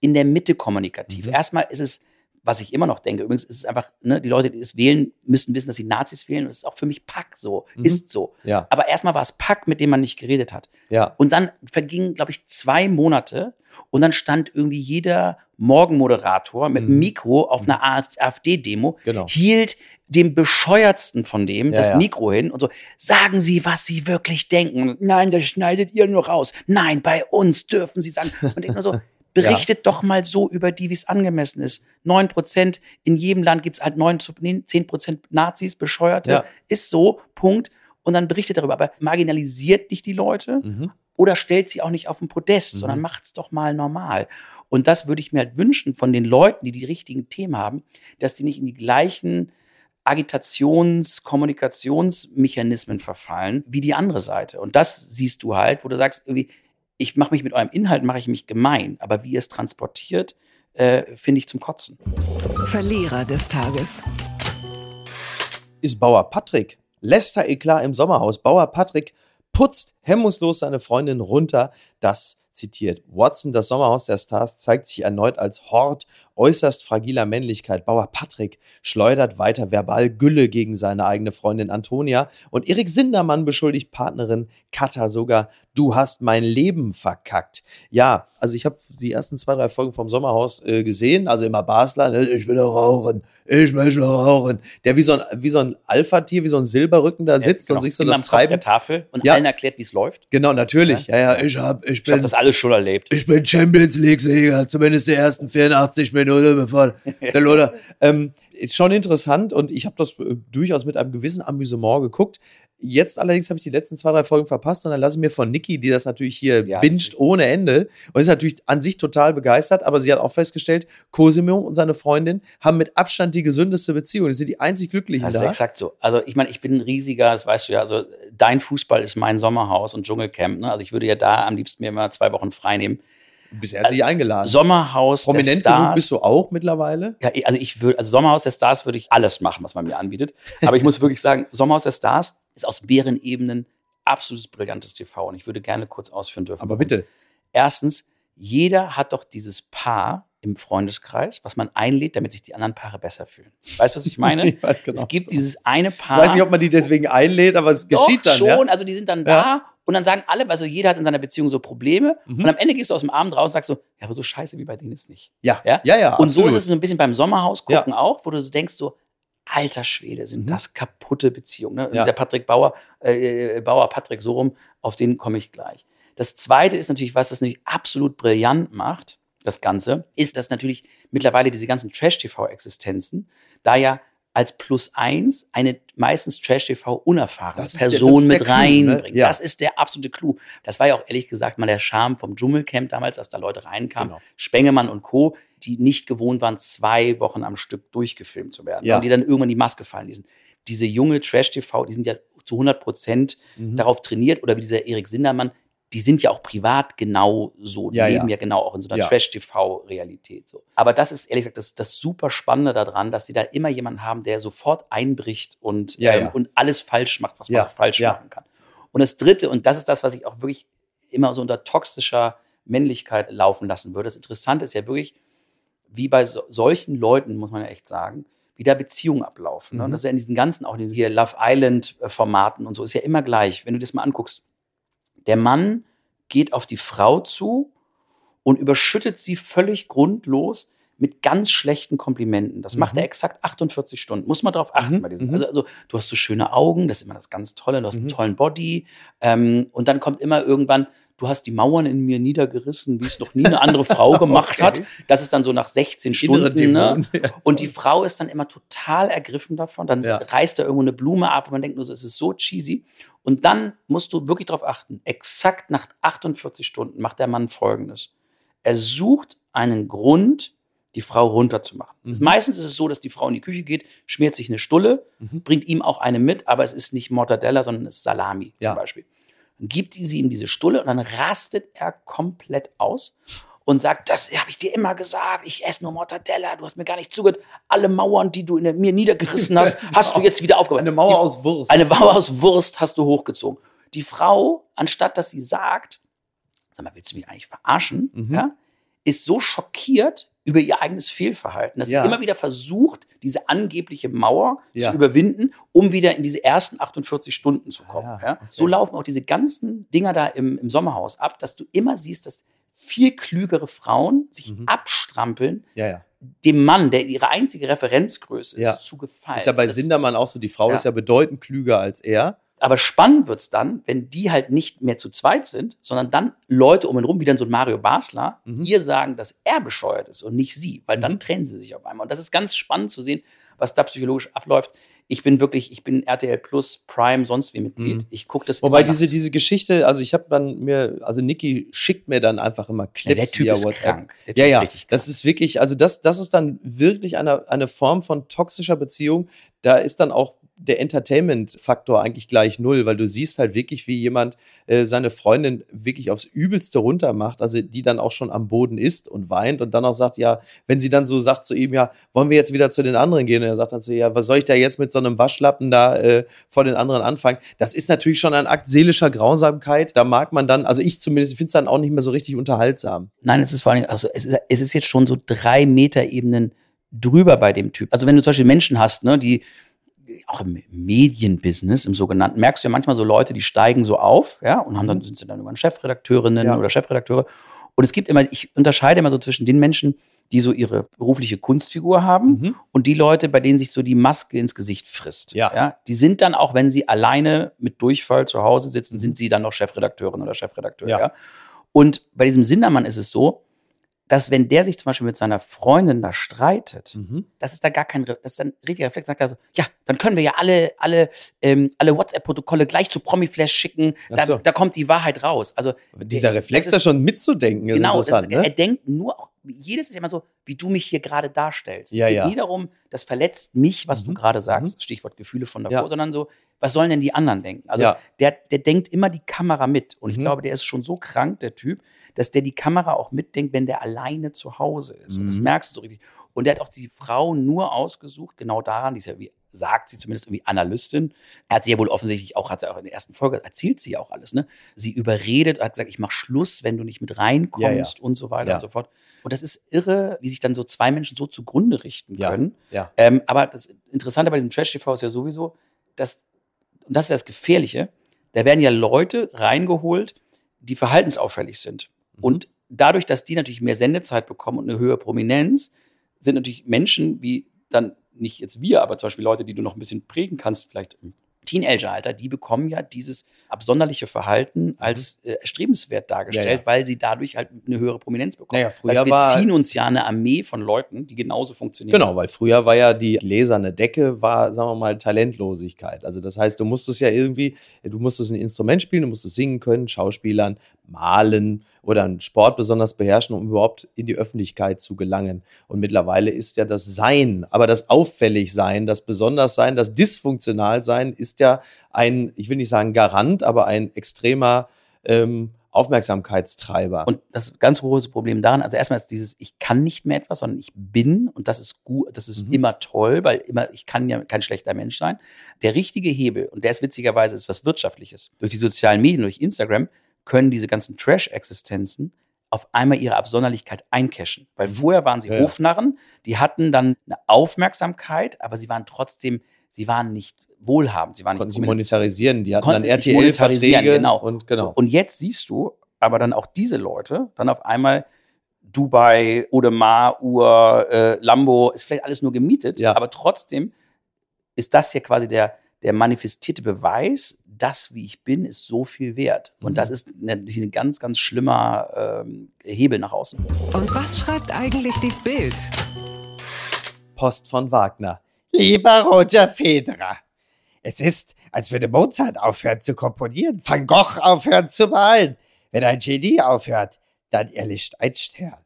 in der Mitte kommunikativ. Mhm. Erstmal ist es was ich immer noch denke, übrigens ist es einfach, ne, die Leute, die es wählen, müssen wissen, dass sie Nazis wählen. Und das ist auch für mich Pack so, mhm. ist so. Ja. Aber erstmal war es Pack, mit dem man nicht geredet hat. Ja. Und dann vergingen, glaube ich, zwei Monate und dann stand irgendwie jeder Morgenmoderator mit mhm. Mikro auf einer AfD-Demo, genau. hielt dem bescheuertsten von dem ja, das ja. Mikro hin und so, sagen Sie, was Sie wirklich denken. Nein, das schneidet ihr nur raus. Nein, bei uns dürfen Sie sagen. Und ich nur so, Berichtet ja. doch mal so über die, wie es angemessen ist. Neun Prozent, in jedem Land gibt es halt neun, zehn Prozent Nazis, Bescheuerte. Ja. Ist so, Punkt. Und dann berichtet darüber. Aber marginalisiert nicht die Leute mhm. oder stellt sie auch nicht auf den Podest, mhm. sondern macht es doch mal normal. Und das würde ich mir halt wünschen von den Leuten, die die richtigen Themen haben, dass die nicht in die gleichen Agitations-, Kommunikationsmechanismen verfallen wie die andere Seite. Und das siehst du halt, wo du sagst, irgendwie, ich mache mich mit eurem Inhalt, mache ich mich gemein, aber wie ihr es transportiert, äh, finde ich zum Kotzen. Verlierer des Tages ist Bauer Patrick. Lester Eklat im Sommerhaus. Bauer Patrick putzt hemmungslos seine Freundin runter. Das zitiert Watson. Das Sommerhaus der Stars zeigt sich erneut als Hort äußerst fragiler Männlichkeit. Bauer Patrick schleudert weiter verbal Gülle gegen seine eigene Freundin Antonia und Erik Sindermann beschuldigt Partnerin Katha sogar, du hast mein Leben verkackt. Ja, also ich habe die ersten zwei, drei Folgen vom Sommerhaus äh, gesehen, also immer Basler, ne? ich will rauchen, ich möchte rauchen. Der wie so ein, wie so ein Alpha-Tier, wie so ein Silberrücken da sitzt ja, genau. und sich so Immer das treibt. der Tafel und ja. allen erkliert, wie es läuft. Genau, natürlich. Ja, ja, ja ich hab, ich bin. Ich hab das alles schon erlebt. Ich bin Champions League-Sieger, zumindest die ersten 84 Minuten, bevor der Loder. ähm, ist schon interessant und ich habe das äh, durchaus mit einem gewissen Amüsement geguckt. Jetzt allerdings habe ich die letzten zwei, drei Folgen verpasst und dann lasse ich mir von Niki, die das natürlich hier ja, binscht ohne Ende und ist natürlich an sich total begeistert, aber sie hat auch festgestellt, Cosimo und seine Freundin haben mit Abstand die gesündeste Beziehung. Das sind die einzig Glücklichen das da. ist exakt so. Also ich meine, ich bin ein riesiger, das weißt du ja, also dein Fußball ist mein Sommerhaus und Dschungelcamp. Ne? Also ich würde ja da am liebsten mir mal zwei Wochen frei nehmen. Du bist herzlich also, eingeladen. Sommerhaus Prominent der Stars. genug bist du auch mittlerweile? Ja, also ich würde, also Sommerhaus der Stars würde ich alles machen, was man mir anbietet. Aber ich muss wirklich sagen, Sommerhaus der Stars ist aus mehreren Ebenen absolutes brillantes TV. Und ich würde gerne kurz ausführen dürfen. Aber bitte. Erstens, jeder hat doch dieses Paar im Freundeskreis, was man einlädt, damit sich die anderen Paare besser fühlen. Weißt du, was ich meine? ich weiß genau. Es gibt dieses eine Paar. Ich weiß nicht, ob man die deswegen einlädt, aber es doch, geschieht dann. schon, ja? also die sind dann da und dann sagen alle, also jeder hat in seiner Beziehung so Probleme mhm. und am Ende gehst du aus dem Abend raus und sagst so, ja, aber so scheiße wie bei denen ist nicht. Ja, ja, ja. ja und absolut. so ist es so ein bisschen beim Sommerhaus gucken ja. auch, wo du so denkst so, alter Schwede, sind mhm. das kaputte Beziehungen. Ne? Ja. Dieser Patrick Bauer, äh, äh, Bauer Patrick so rum, auf den komme ich gleich. Das zweite ist natürlich, was das nicht absolut brillant macht, das Ganze, ist, dass natürlich mittlerweile diese ganzen Trash-TV-Existenzen da ja als Plus eins eine meistens Trash-TV unerfahrene Person der, mit reinbringt. Ne? Ja. Das ist der absolute Clou. Das war ja auch ehrlich gesagt mal der Charme vom Dschungelcamp damals, als da Leute reinkamen. Genau. Spengemann und Co., die nicht gewohnt waren, zwei Wochen am Stück durchgefilmt zu werden. Ja. Und die dann irgendwann die Maske fallen ließen. Diese junge Trash-TV, die sind ja zu 100 Prozent mhm. darauf trainiert, oder wie dieser Erik Sindermann, die sind ja auch privat genau so. Die ja, leben ja. ja. genau auch in so einer ja. Trash-TV-Realität. So. Aber das ist ehrlich gesagt das, das super Spannende daran, dass sie da immer jemanden haben, der sofort einbricht und, ähm, und alles falsch macht, was man falsch machen kann. Und das Dritte, und das ist das, was ich auch wirklich immer so unter toxischer Männlichkeit laufen lassen würde. Das Interessante ist ja wirklich, wie bei so, solchen Leuten, muss man ja echt sagen, wie da Beziehungen ablaufen. Ne? Und mhm. das ist ja in diesen ganzen, auch in diesen hier Love Island-Formaten und so, ist ja immer gleich. Wenn du das mal anguckst, der Mann geht auf die Frau zu und überschüttet sie völlig grundlos mit ganz schlechten Komplimenten. Das mhm. macht er exakt 48 Stunden. Muss man darauf achten mhm. bei diesen. Mhm. Also, also, du hast so schöne Augen, das ist immer das ganz Tolle, du hast einen mhm. tollen Body. Ähm, und dann kommt immer irgendwann, du hast die Mauern in mir niedergerissen, wie es noch nie eine andere Frau gemacht okay. hat. Das ist dann so nach 16 Stunden. Ne? Und die Frau ist dann immer total ergriffen davon. Dann ja. reißt er irgendwo eine Blume ab und man denkt nur so, es ist so cheesy. Und dann musst du wirklich darauf achten. Exakt nach 48 Stunden macht der Mann Folgendes. Er sucht einen Grund, die Frau runterzumachen. Mhm. Meistens ist es so, dass die Frau in die Küche geht, schmiert sich eine Stulle, mhm. bringt ihm auch eine mit, aber es ist nicht Mortadella, sondern es ist Salami ja. zum Beispiel. Gibt sie ihm diese Stulle und dann rastet er komplett aus und sagt, das habe ich dir immer gesagt, ich esse nur Mortadella, du hast mir gar nicht zugehört. Alle Mauern, die du in mir niedergerissen hast, hast du jetzt wieder aufgebaut. Eine Mauer aus Wurst. Eine Mauer aus Wurst hast du hochgezogen. Die Frau, anstatt dass sie sagt, sag mal, willst du mich eigentlich verarschen, mhm. ja, ist so schockiert über ihr eigenes Fehlverhalten, dass ja. sie immer wieder versucht, diese angebliche Mauer ja. zu überwinden, um wieder in diese ersten 48 Stunden zu kommen. Ja, okay. So laufen auch diese ganzen Dinger da im, im Sommerhaus ab, dass du immer siehst, dass viel klügere Frauen sich mhm. abstrampeln, dem Mann, der ihre einzige Referenzgröße ist, zu gefallen. Ist ja bei das, Sindermann auch so, die Frau ist ja bedeutend klüger als er. Aber spannend wird es dann, wenn die halt nicht mehr zu zweit sind, sondern dann Leute um ihn rum, wie dann so ein Mario Basler, mhm. ihr sagen, dass er bescheuert ist und nicht sie, weil dann mhm. trennen sie sich auf einmal. Und das ist ganz spannend zu sehen, was da psychologisch abläuft. Ich bin wirklich, ich bin RTL Plus, Prime, sonst wie Mitglied. Mhm. Ich gucke das Wobei diese, diese Geschichte, also ich habe dann mir, also Niki schickt mir dann einfach immer Clips ja, der typ ist WhatsApp. Krank. Der typ ja, ja, ist richtig krank. das ist wirklich, also das, das ist dann wirklich eine, eine Form von toxischer Beziehung. Da ist dann auch der Entertainment-Faktor eigentlich gleich null, weil du siehst halt wirklich, wie jemand äh, seine Freundin wirklich aufs Übelste runter macht, also die dann auch schon am Boden ist und weint und dann auch sagt, ja, wenn sie dann so sagt zu ihm, ja, wollen wir jetzt wieder zu den anderen gehen? Und er sagt dann so, ja, was soll ich da jetzt mit so einem Waschlappen da äh, vor den anderen anfangen? Das ist natürlich schon ein Akt seelischer Grausamkeit. Da mag man dann, also ich zumindest, finde es dann auch nicht mehr so richtig unterhaltsam. Nein, es ist vor allem, also es ist, es ist jetzt schon so drei Meter Ebenen drüber bei dem Typ. Also wenn du zum Beispiel Menschen hast, ne, die auch im Medienbusiness, im sogenannten, merkst du ja manchmal so Leute, die steigen so auf, ja, und haben dann, mhm. sind sie dann irgendwann Chefredakteurinnen ja. oder Chefredakteure. Und es gibt immer, ich unterscheide immer so zwischen den Menschen, die so ihre berufliche Kunstfigur haben mhm. und die Leute, bei denen sich so die Maske ins Gesicht frisst. Ja. ja. Die sind dann auch, wenn sie alleine mit Durchfall zu Hause sitzen, sind sie dann noch Chefredakteurin oder Chefredakteur. Ja. ja. Und bei diesem Sindermann ist es so, dass wenn der sich zum Beispiel mit seiner Freundin da streitet, mhm. das ist da gar kein, das ist ein richtiger Reflex, sagt er so, ja, dann können wir ja alle, alle, ähm, alle WhatsApp-Protokolle gleich zu Promiflash schicken, da, so. da, kommt die Wahrheit raus. Also dieser Reflex da schon mitzudenken ist genau, interessant. Ist, ne? er denkt nur auch, jedes ist immer so, wie du mich hier gerade darstellst. Ja, es geht ja. nie darum, das verletzt mich, was mhm. du gerade sagst, mhm. Stichwort Gefühle von davor, ja. sondern so, was sollen denn die anderen denken? Also ja. der, der denkt immer die Kamera mit. Und ich mhm. glaube, der ist schon so krank, der Typ, dass der die Kamera auch mitdenkt, wenn der alleine zu Hause ist. Mhm. Und das mhm. merkst du so richtig. Und der hat auch die Frau nur ausgesucht, genau daran, die ist ja wie sagt sie zumindest irgendwie Analystin. Er hat sie ja wohl offensichtlich auch, hat sie auch in der ersten Folge erzählt sie ja auch alles, ne? Sie überredet, hat gesagt, ich mach Schluss, wenn du nicht mit reinkommst ja, ja. und so weiter ja. und so fort. Und das ist irre, wie sich dann so zwei Menschen so zugrunde richten können. Ja. Ähm, aber das Interessante bei diesem Trash-TV ist ja sowieso, dass, und das ist das Gefährliche, da werden ja Leute reingeholt, die verhaltensauffällig sind. Mhm. Und dadurch, dass die natürlich mehr Sendezeit bekommen und eine höhere Prominenz, sind natürlich Menschen wie dann nicht jetzt wir, aber zum Beispiel Leute, die du noch ein bisschen prägen kannst, vielleicht im Teenageralter, die bekommen ja dieses absonderliche Verhalten mhm. als äh, erstrebenswert dargestellt, ja, ja. weil sie dadurch halt eine höhere Prominenz bekommen. Naja, früher heißt, wir war, ziehen uns ja eine Armee von Leuten, die genauso funktionieren. Genau, weil früher war ja die gläserne Decke, war, sagen wir mal, Talentlosigkeit. Also das heißt, du musstest ja irgendwie, du musstest ein Instrument spielen, du musstest singen können, Schauspielern, malen, oder einen Sport besonders beherrschen, um überhaupt in die Öffentlichkeit zu gelangen. Und mittlerweile ist ja das Sein, aber das Auffälligsein, das Besonderssein, das Dysfunktionalsein ist ja ein, ich will nicht sagen Garant, aber ein extremer ähm, Aufmerksamkeitstreiber. Und das ganz große Problem daran, also erstmal ist dieses, ich kann nicht mehr etwas, sondern ich bin und das ist gut, das ist mhm. immer toll, weil immer, ich kann ja kein schlechter Mensch sein. Der richtige Hebel, und der ist witzigerweise ist was Wirtschaftliches. Durch die sozialen Medien, durch Instagram, können diese ganzen Trash-Existenzen auf einmal ihre Absonderlichkeit eincashen. Weil mhm. vorher waren sie ja. Hofnarren, die hatten dann eine Aufmerksamkeit, aber sie waren trotzdem, sie waren nicht wohlhabend. Sie waren konnten nicht sie monetarisieren, die hatten dann RTL-Verträge. Genau. Und, genau. und jetzt siehst du aber dann auch diese Leute dann auf einmal Dubai, Audemars, Uhr, äh, Lambo, ist vielleicht alles nur gemietet, ja. aber trotzdem ist das hier quasi der, der manifestierte Beweis, das, wie ich bin, ist so viel wert. Und das mhm. ist natürlich ein ganz, ganz schlimmer ähm, Hebel nach außen. Und was schreibt eigentlich die Bild? Post von Wagner. Lieber Roger Federer, es ist, als würde Mozart aufhören zu komponieren, Van Gogh aufhören zu malen. Wenn ein Genie aufhört, dann erlischt ein Stern.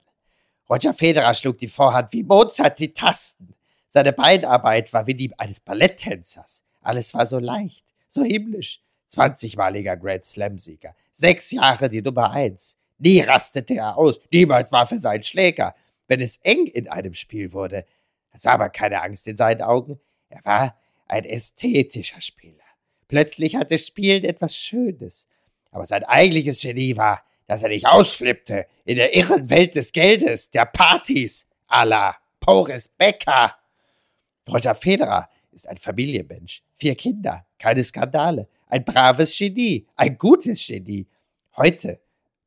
Roger Federer schlug die Vorhand wie Mozart die Tasten. Seine Beinarbeit war wie die eines Balletttänzers. Alles war so leicht, so himmlisch. 20-maliger Grand Slam-Sieger. Sechs Jahre die Nummer eins. Nie rastete er aus, niemals war für seinen Schläger. Wenn es eng in einem Spiel wurde, sah aber keine Angst in seinen Augen. Er war ein ästhetischer Spieler. Plötzlich hatte Spielen etwas Schönes. Aber sein eigentliches Genie war, dass er nicht ausflippte in der irren Welt des Geldes, der Partys. à la Boris Becker. Roger Federer ist ein Familienmensch. Vier Kinder, keine Skandale. Ein braves Genie, ein gutes Genie. Heute,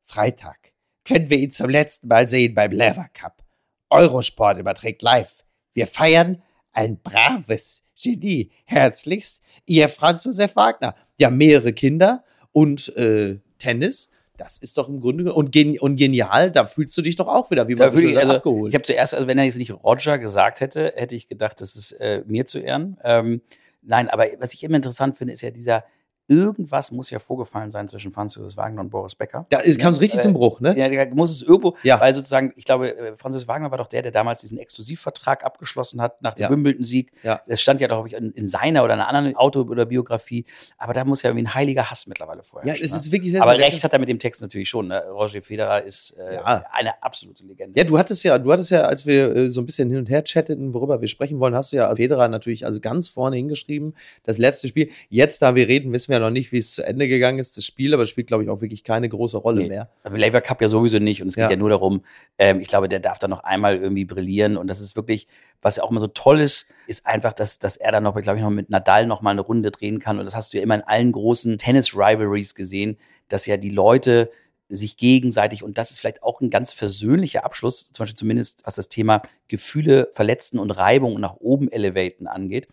Freitag, können wir ihn zum letzten Mal sehen beim Lever Cup. Eurosport überträgt live. Wir feiern ein braves Genie. Herzlichst, Ihr Franz Josef Wagner. Ja, mehrere Kinder und äh, Tennis das ist doch im Grunde und, gen und genial, da fühlst du dich doch auch wieder wie man so ich, also, abgeholt. Ich habe zuerst, also wenn er jetzt nicht Roger gesagt hätte, hätte ich gedacht, das ist äh, mir zu ehren. Ähm, nein, aber was ich immer interessant finde, ist ja dieser irgendwas muss ja vorgefallen sein zwischen Franz Josef Wagner und Boris Becker. Da kam es richtig äh, zum Bruch, ne? Ja, da muss es irgendwo, ja. weil sozusagen, ich glaube, äh, Franz Josef Wagner war doch der, der damals diesen Exklusivvertrag abgeschlossen hat nach dem ja. Wimbledon-Sieg. Ja. Das stand ja, glaube ich, in, in, seiner oder einer anderen Auto- oder Biografie. Aber da muss ja irgendwie ein heiliger Hass mittlerweile vorher. Ja, es ist wirklich sehr, Aber sehr recht hat er mit dem Text natürlich schon. Ne? Roger Federer ist äh, ja. eine absolute Legende. Ja, du hattest ja, du hattest ja, als wir äh, so ein bisschen hin und her chatteten, worüber wir sprechen wollen, hast du ja Federer natürlich also ganz vorne hingeschrieben. Das letzte Spiel. Jetzt, da wir reden, wissen wir ja noch nicht, wie es zu Ende gegangen ist, das Spiel, aber es spielt, glaube ich, auch wirklich keine große Rolle nee. mehr. Aber Labour Cup ja sowieso nicht und es geht ja, nur darum, ähm, ich glaube, der darf da noch einmal irgendwie brillieren und das ist wirklich, was ja auch immer so toll ist, ist einfach, dass, dass er dann noch, glaube ich, noch mit Nadal noch mal eine Runde drehen kann und das hast du ja immer in allen großen Tennis-Rivalries gesehen, dass ja die Leute sich gegenseitig, und das ist vielleicht auch ein ganz versöhnlicher Abschluss, zum Beispiel zumindest was das Thema Gefühle, Verletzten und Reibung nach oben elevaten angeht,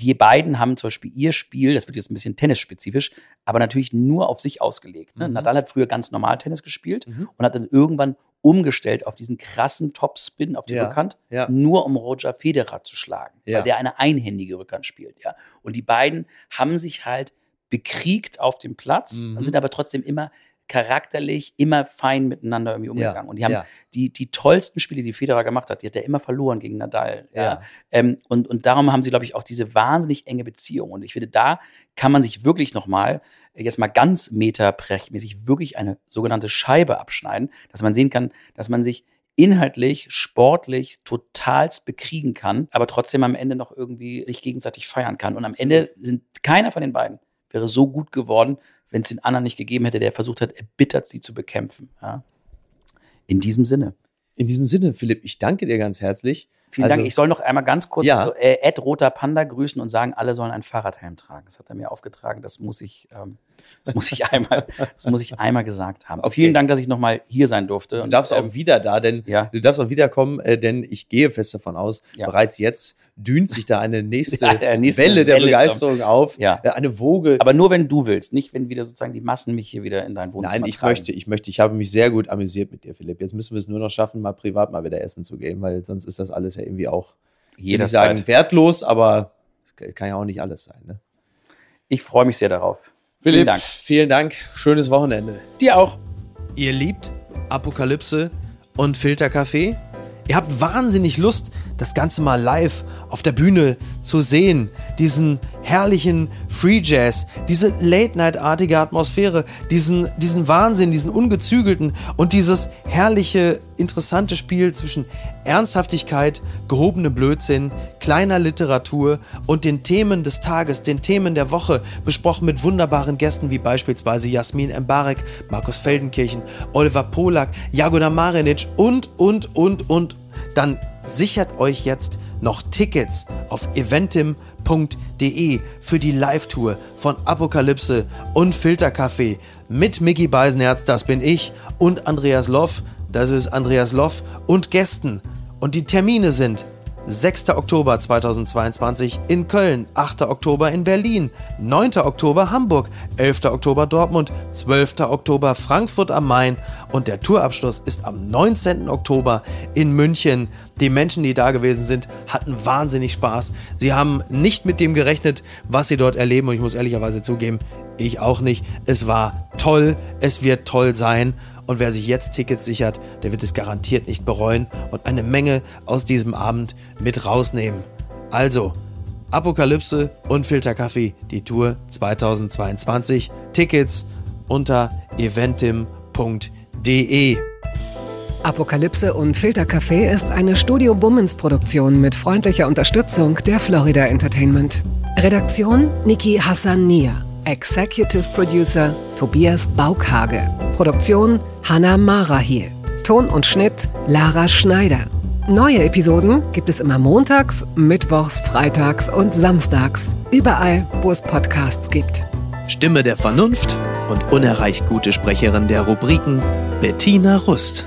die beiden haben zum Beispiel ihr Spiel, das wird jetzt ein bisschen tennisspezifisch, aber natürlich nur auf sich ausgelegt. Ne? Mhm. Nadal hat früher ganz normal Tennis gespielt mhm. und hat dann irgendwann umgestellt auf diesen krassen Topspin auf die ja, Rückhand, ja. nur um Roger Federer zu schlagen, ja. weil der eine einhändige Rückhand spielt. Ja. Und die beiden haben sich halt bekriegt auf dem Platz mhm. und sind aber trotzdem immer charakterlich immer fein miteinander irgendwie umgegangen. Ja, und die haben ja. die, die tollsten Spiele, die Federer gemacht hat, die hat er immer verloren gegen Nadal. Ja. ja. Ähm, und, und darum haben sie, glaube ich, auch diese wahnsinnig enge Beziehung. Und ich finde, da kann man sich wirklich nochmal, äh, jetzt mal ganz metabrechmäßig, wirklich eine sogenannte Scheibe abschneiden, dass man sehen kann, dass man sich inhaltlich, sportlich totalst bekriegen kann, aber trotzdem am Ende noch irgendwie sich gegenseitig feiern kann. Und am Ende sind keiner von den beiden wäre so gut geworden, wenn es den anderen nicht gegeben hätte, der versucht hat, erbittert sie zu bekämpfen. Ja. In diesem Sinne. In diesem Sinne, Philipp, ich danke dir ganz herzlich. Vielen also, Dank. Ich soll noch einmal ganz kurz ja. äh, Ed Roter Panda grüßen und sagen, alle sollen einen Fahrradhelm tragen. Das hat er mir aufgetragen. Das muss ich, ähm, das muss ich einmal, das muss ich einmal gesagt haben. Okay. Vielen Dank, dass ich nochmal hier sein durfte. Du darfst und, auch ähm, wieder da, denn ja. du darfst auch wiederkommen, äh, denn ich gehe fest davon aus, ja. bereits jetzt dünt sich da eine nächste, ja, nächste Welle der Welle Begeisterung auf, ja. Äh, eine Woge. Aber nur wenn du willst, nicht wenn wieder sozusagen die Massen mich hier wieder in dein Wohnzimmer Nein, ich tragen. möchte, ich möchte, ich habe mich sehr gut amüsiert mit dir, Philipp. Jetzt müssen wir es nur noch schaffen, mal privat mal wieder essen zu gehen, weil sonst ist das alles ja irgendwie auch, ich sagen, wertlos, aber kann ja auch nicht alles sein. Ne? Ich freue mich sehr darauf. Philipp, vielen Dank. Vielen Dank. Schönes Wochenende. Dir auch. Ihr liebt Apokalypse und Filterkaffee? Ihr habt wahnsinnig Lust, das Ganze mal live auf der Bühne zu sehen. Diesen herrlichen Free Jazz, diese Late-Night-artige Atmosphäre, diesen, diesen Wahnsinn, diesen ungezügelten und dieses herrliche, interessante Spiel zwischen Ernsthaftigkeit, gehobenem Blödsinn, kleiner Literatur und den Themen des Tages, den Themen der Woche, besprochen mit wunderbaren Gästen wie beispielsweise Jasmin Embarek, Markus Feldenkirchen, Oliver Polak, Jagoda Marinic und, und, und, und dann sichert euch jetzt noch Tickets auf eventim.de für die Live-Tour von Apokalypse und Filterkaffee mit Mickey Beisenherz, das bin ich, und Andreas Loff, das ist Andreas Loff, und Gästen. Und die Termine sind 6. Oktober 2022 in Köln, 8. Oktober in Berlin, 9. Oktober Hamburg, 11. Oktober Dortmund, 12. Oktober Frankfurt am Main und der Tourabschluss ist am 19. Oktober in München. Die Menschen, die da gewesen sind, hatten wahnsinnig Spaß. Sie haben nicht mit dem gerechnet, was sie dort erleben und ich muss ehrlicherweise zugeben, ich auch nicht. Es war toll, es wird toll sein und wer sich jetzt Tickets sichert, der wird es garantiert nicht bereuen und eine Menge aus diesem Abend mit rausnehmen. Also, Apokalypse und Filterkaffee, die Tour 2022. Tickets unter eventim.de. Apokalypse und Filterkaffee ist eine Studio Bummens Produktion mit freundlicher Unterstützung der Florida Entertainment. Redaktion Niki Hassania. Executive Producer Tobias Baukhage. Produktion Hanna Marahiel. Ton und Schnitt Lara Schneider. Neue Episoden gibt es immer montags, mittwochs, freitags und samstags. Überall, wo es Podcasts gibt. Stimme der Vernunft und unerreicht gute Sprecherin der Rubriken Bettina Rust.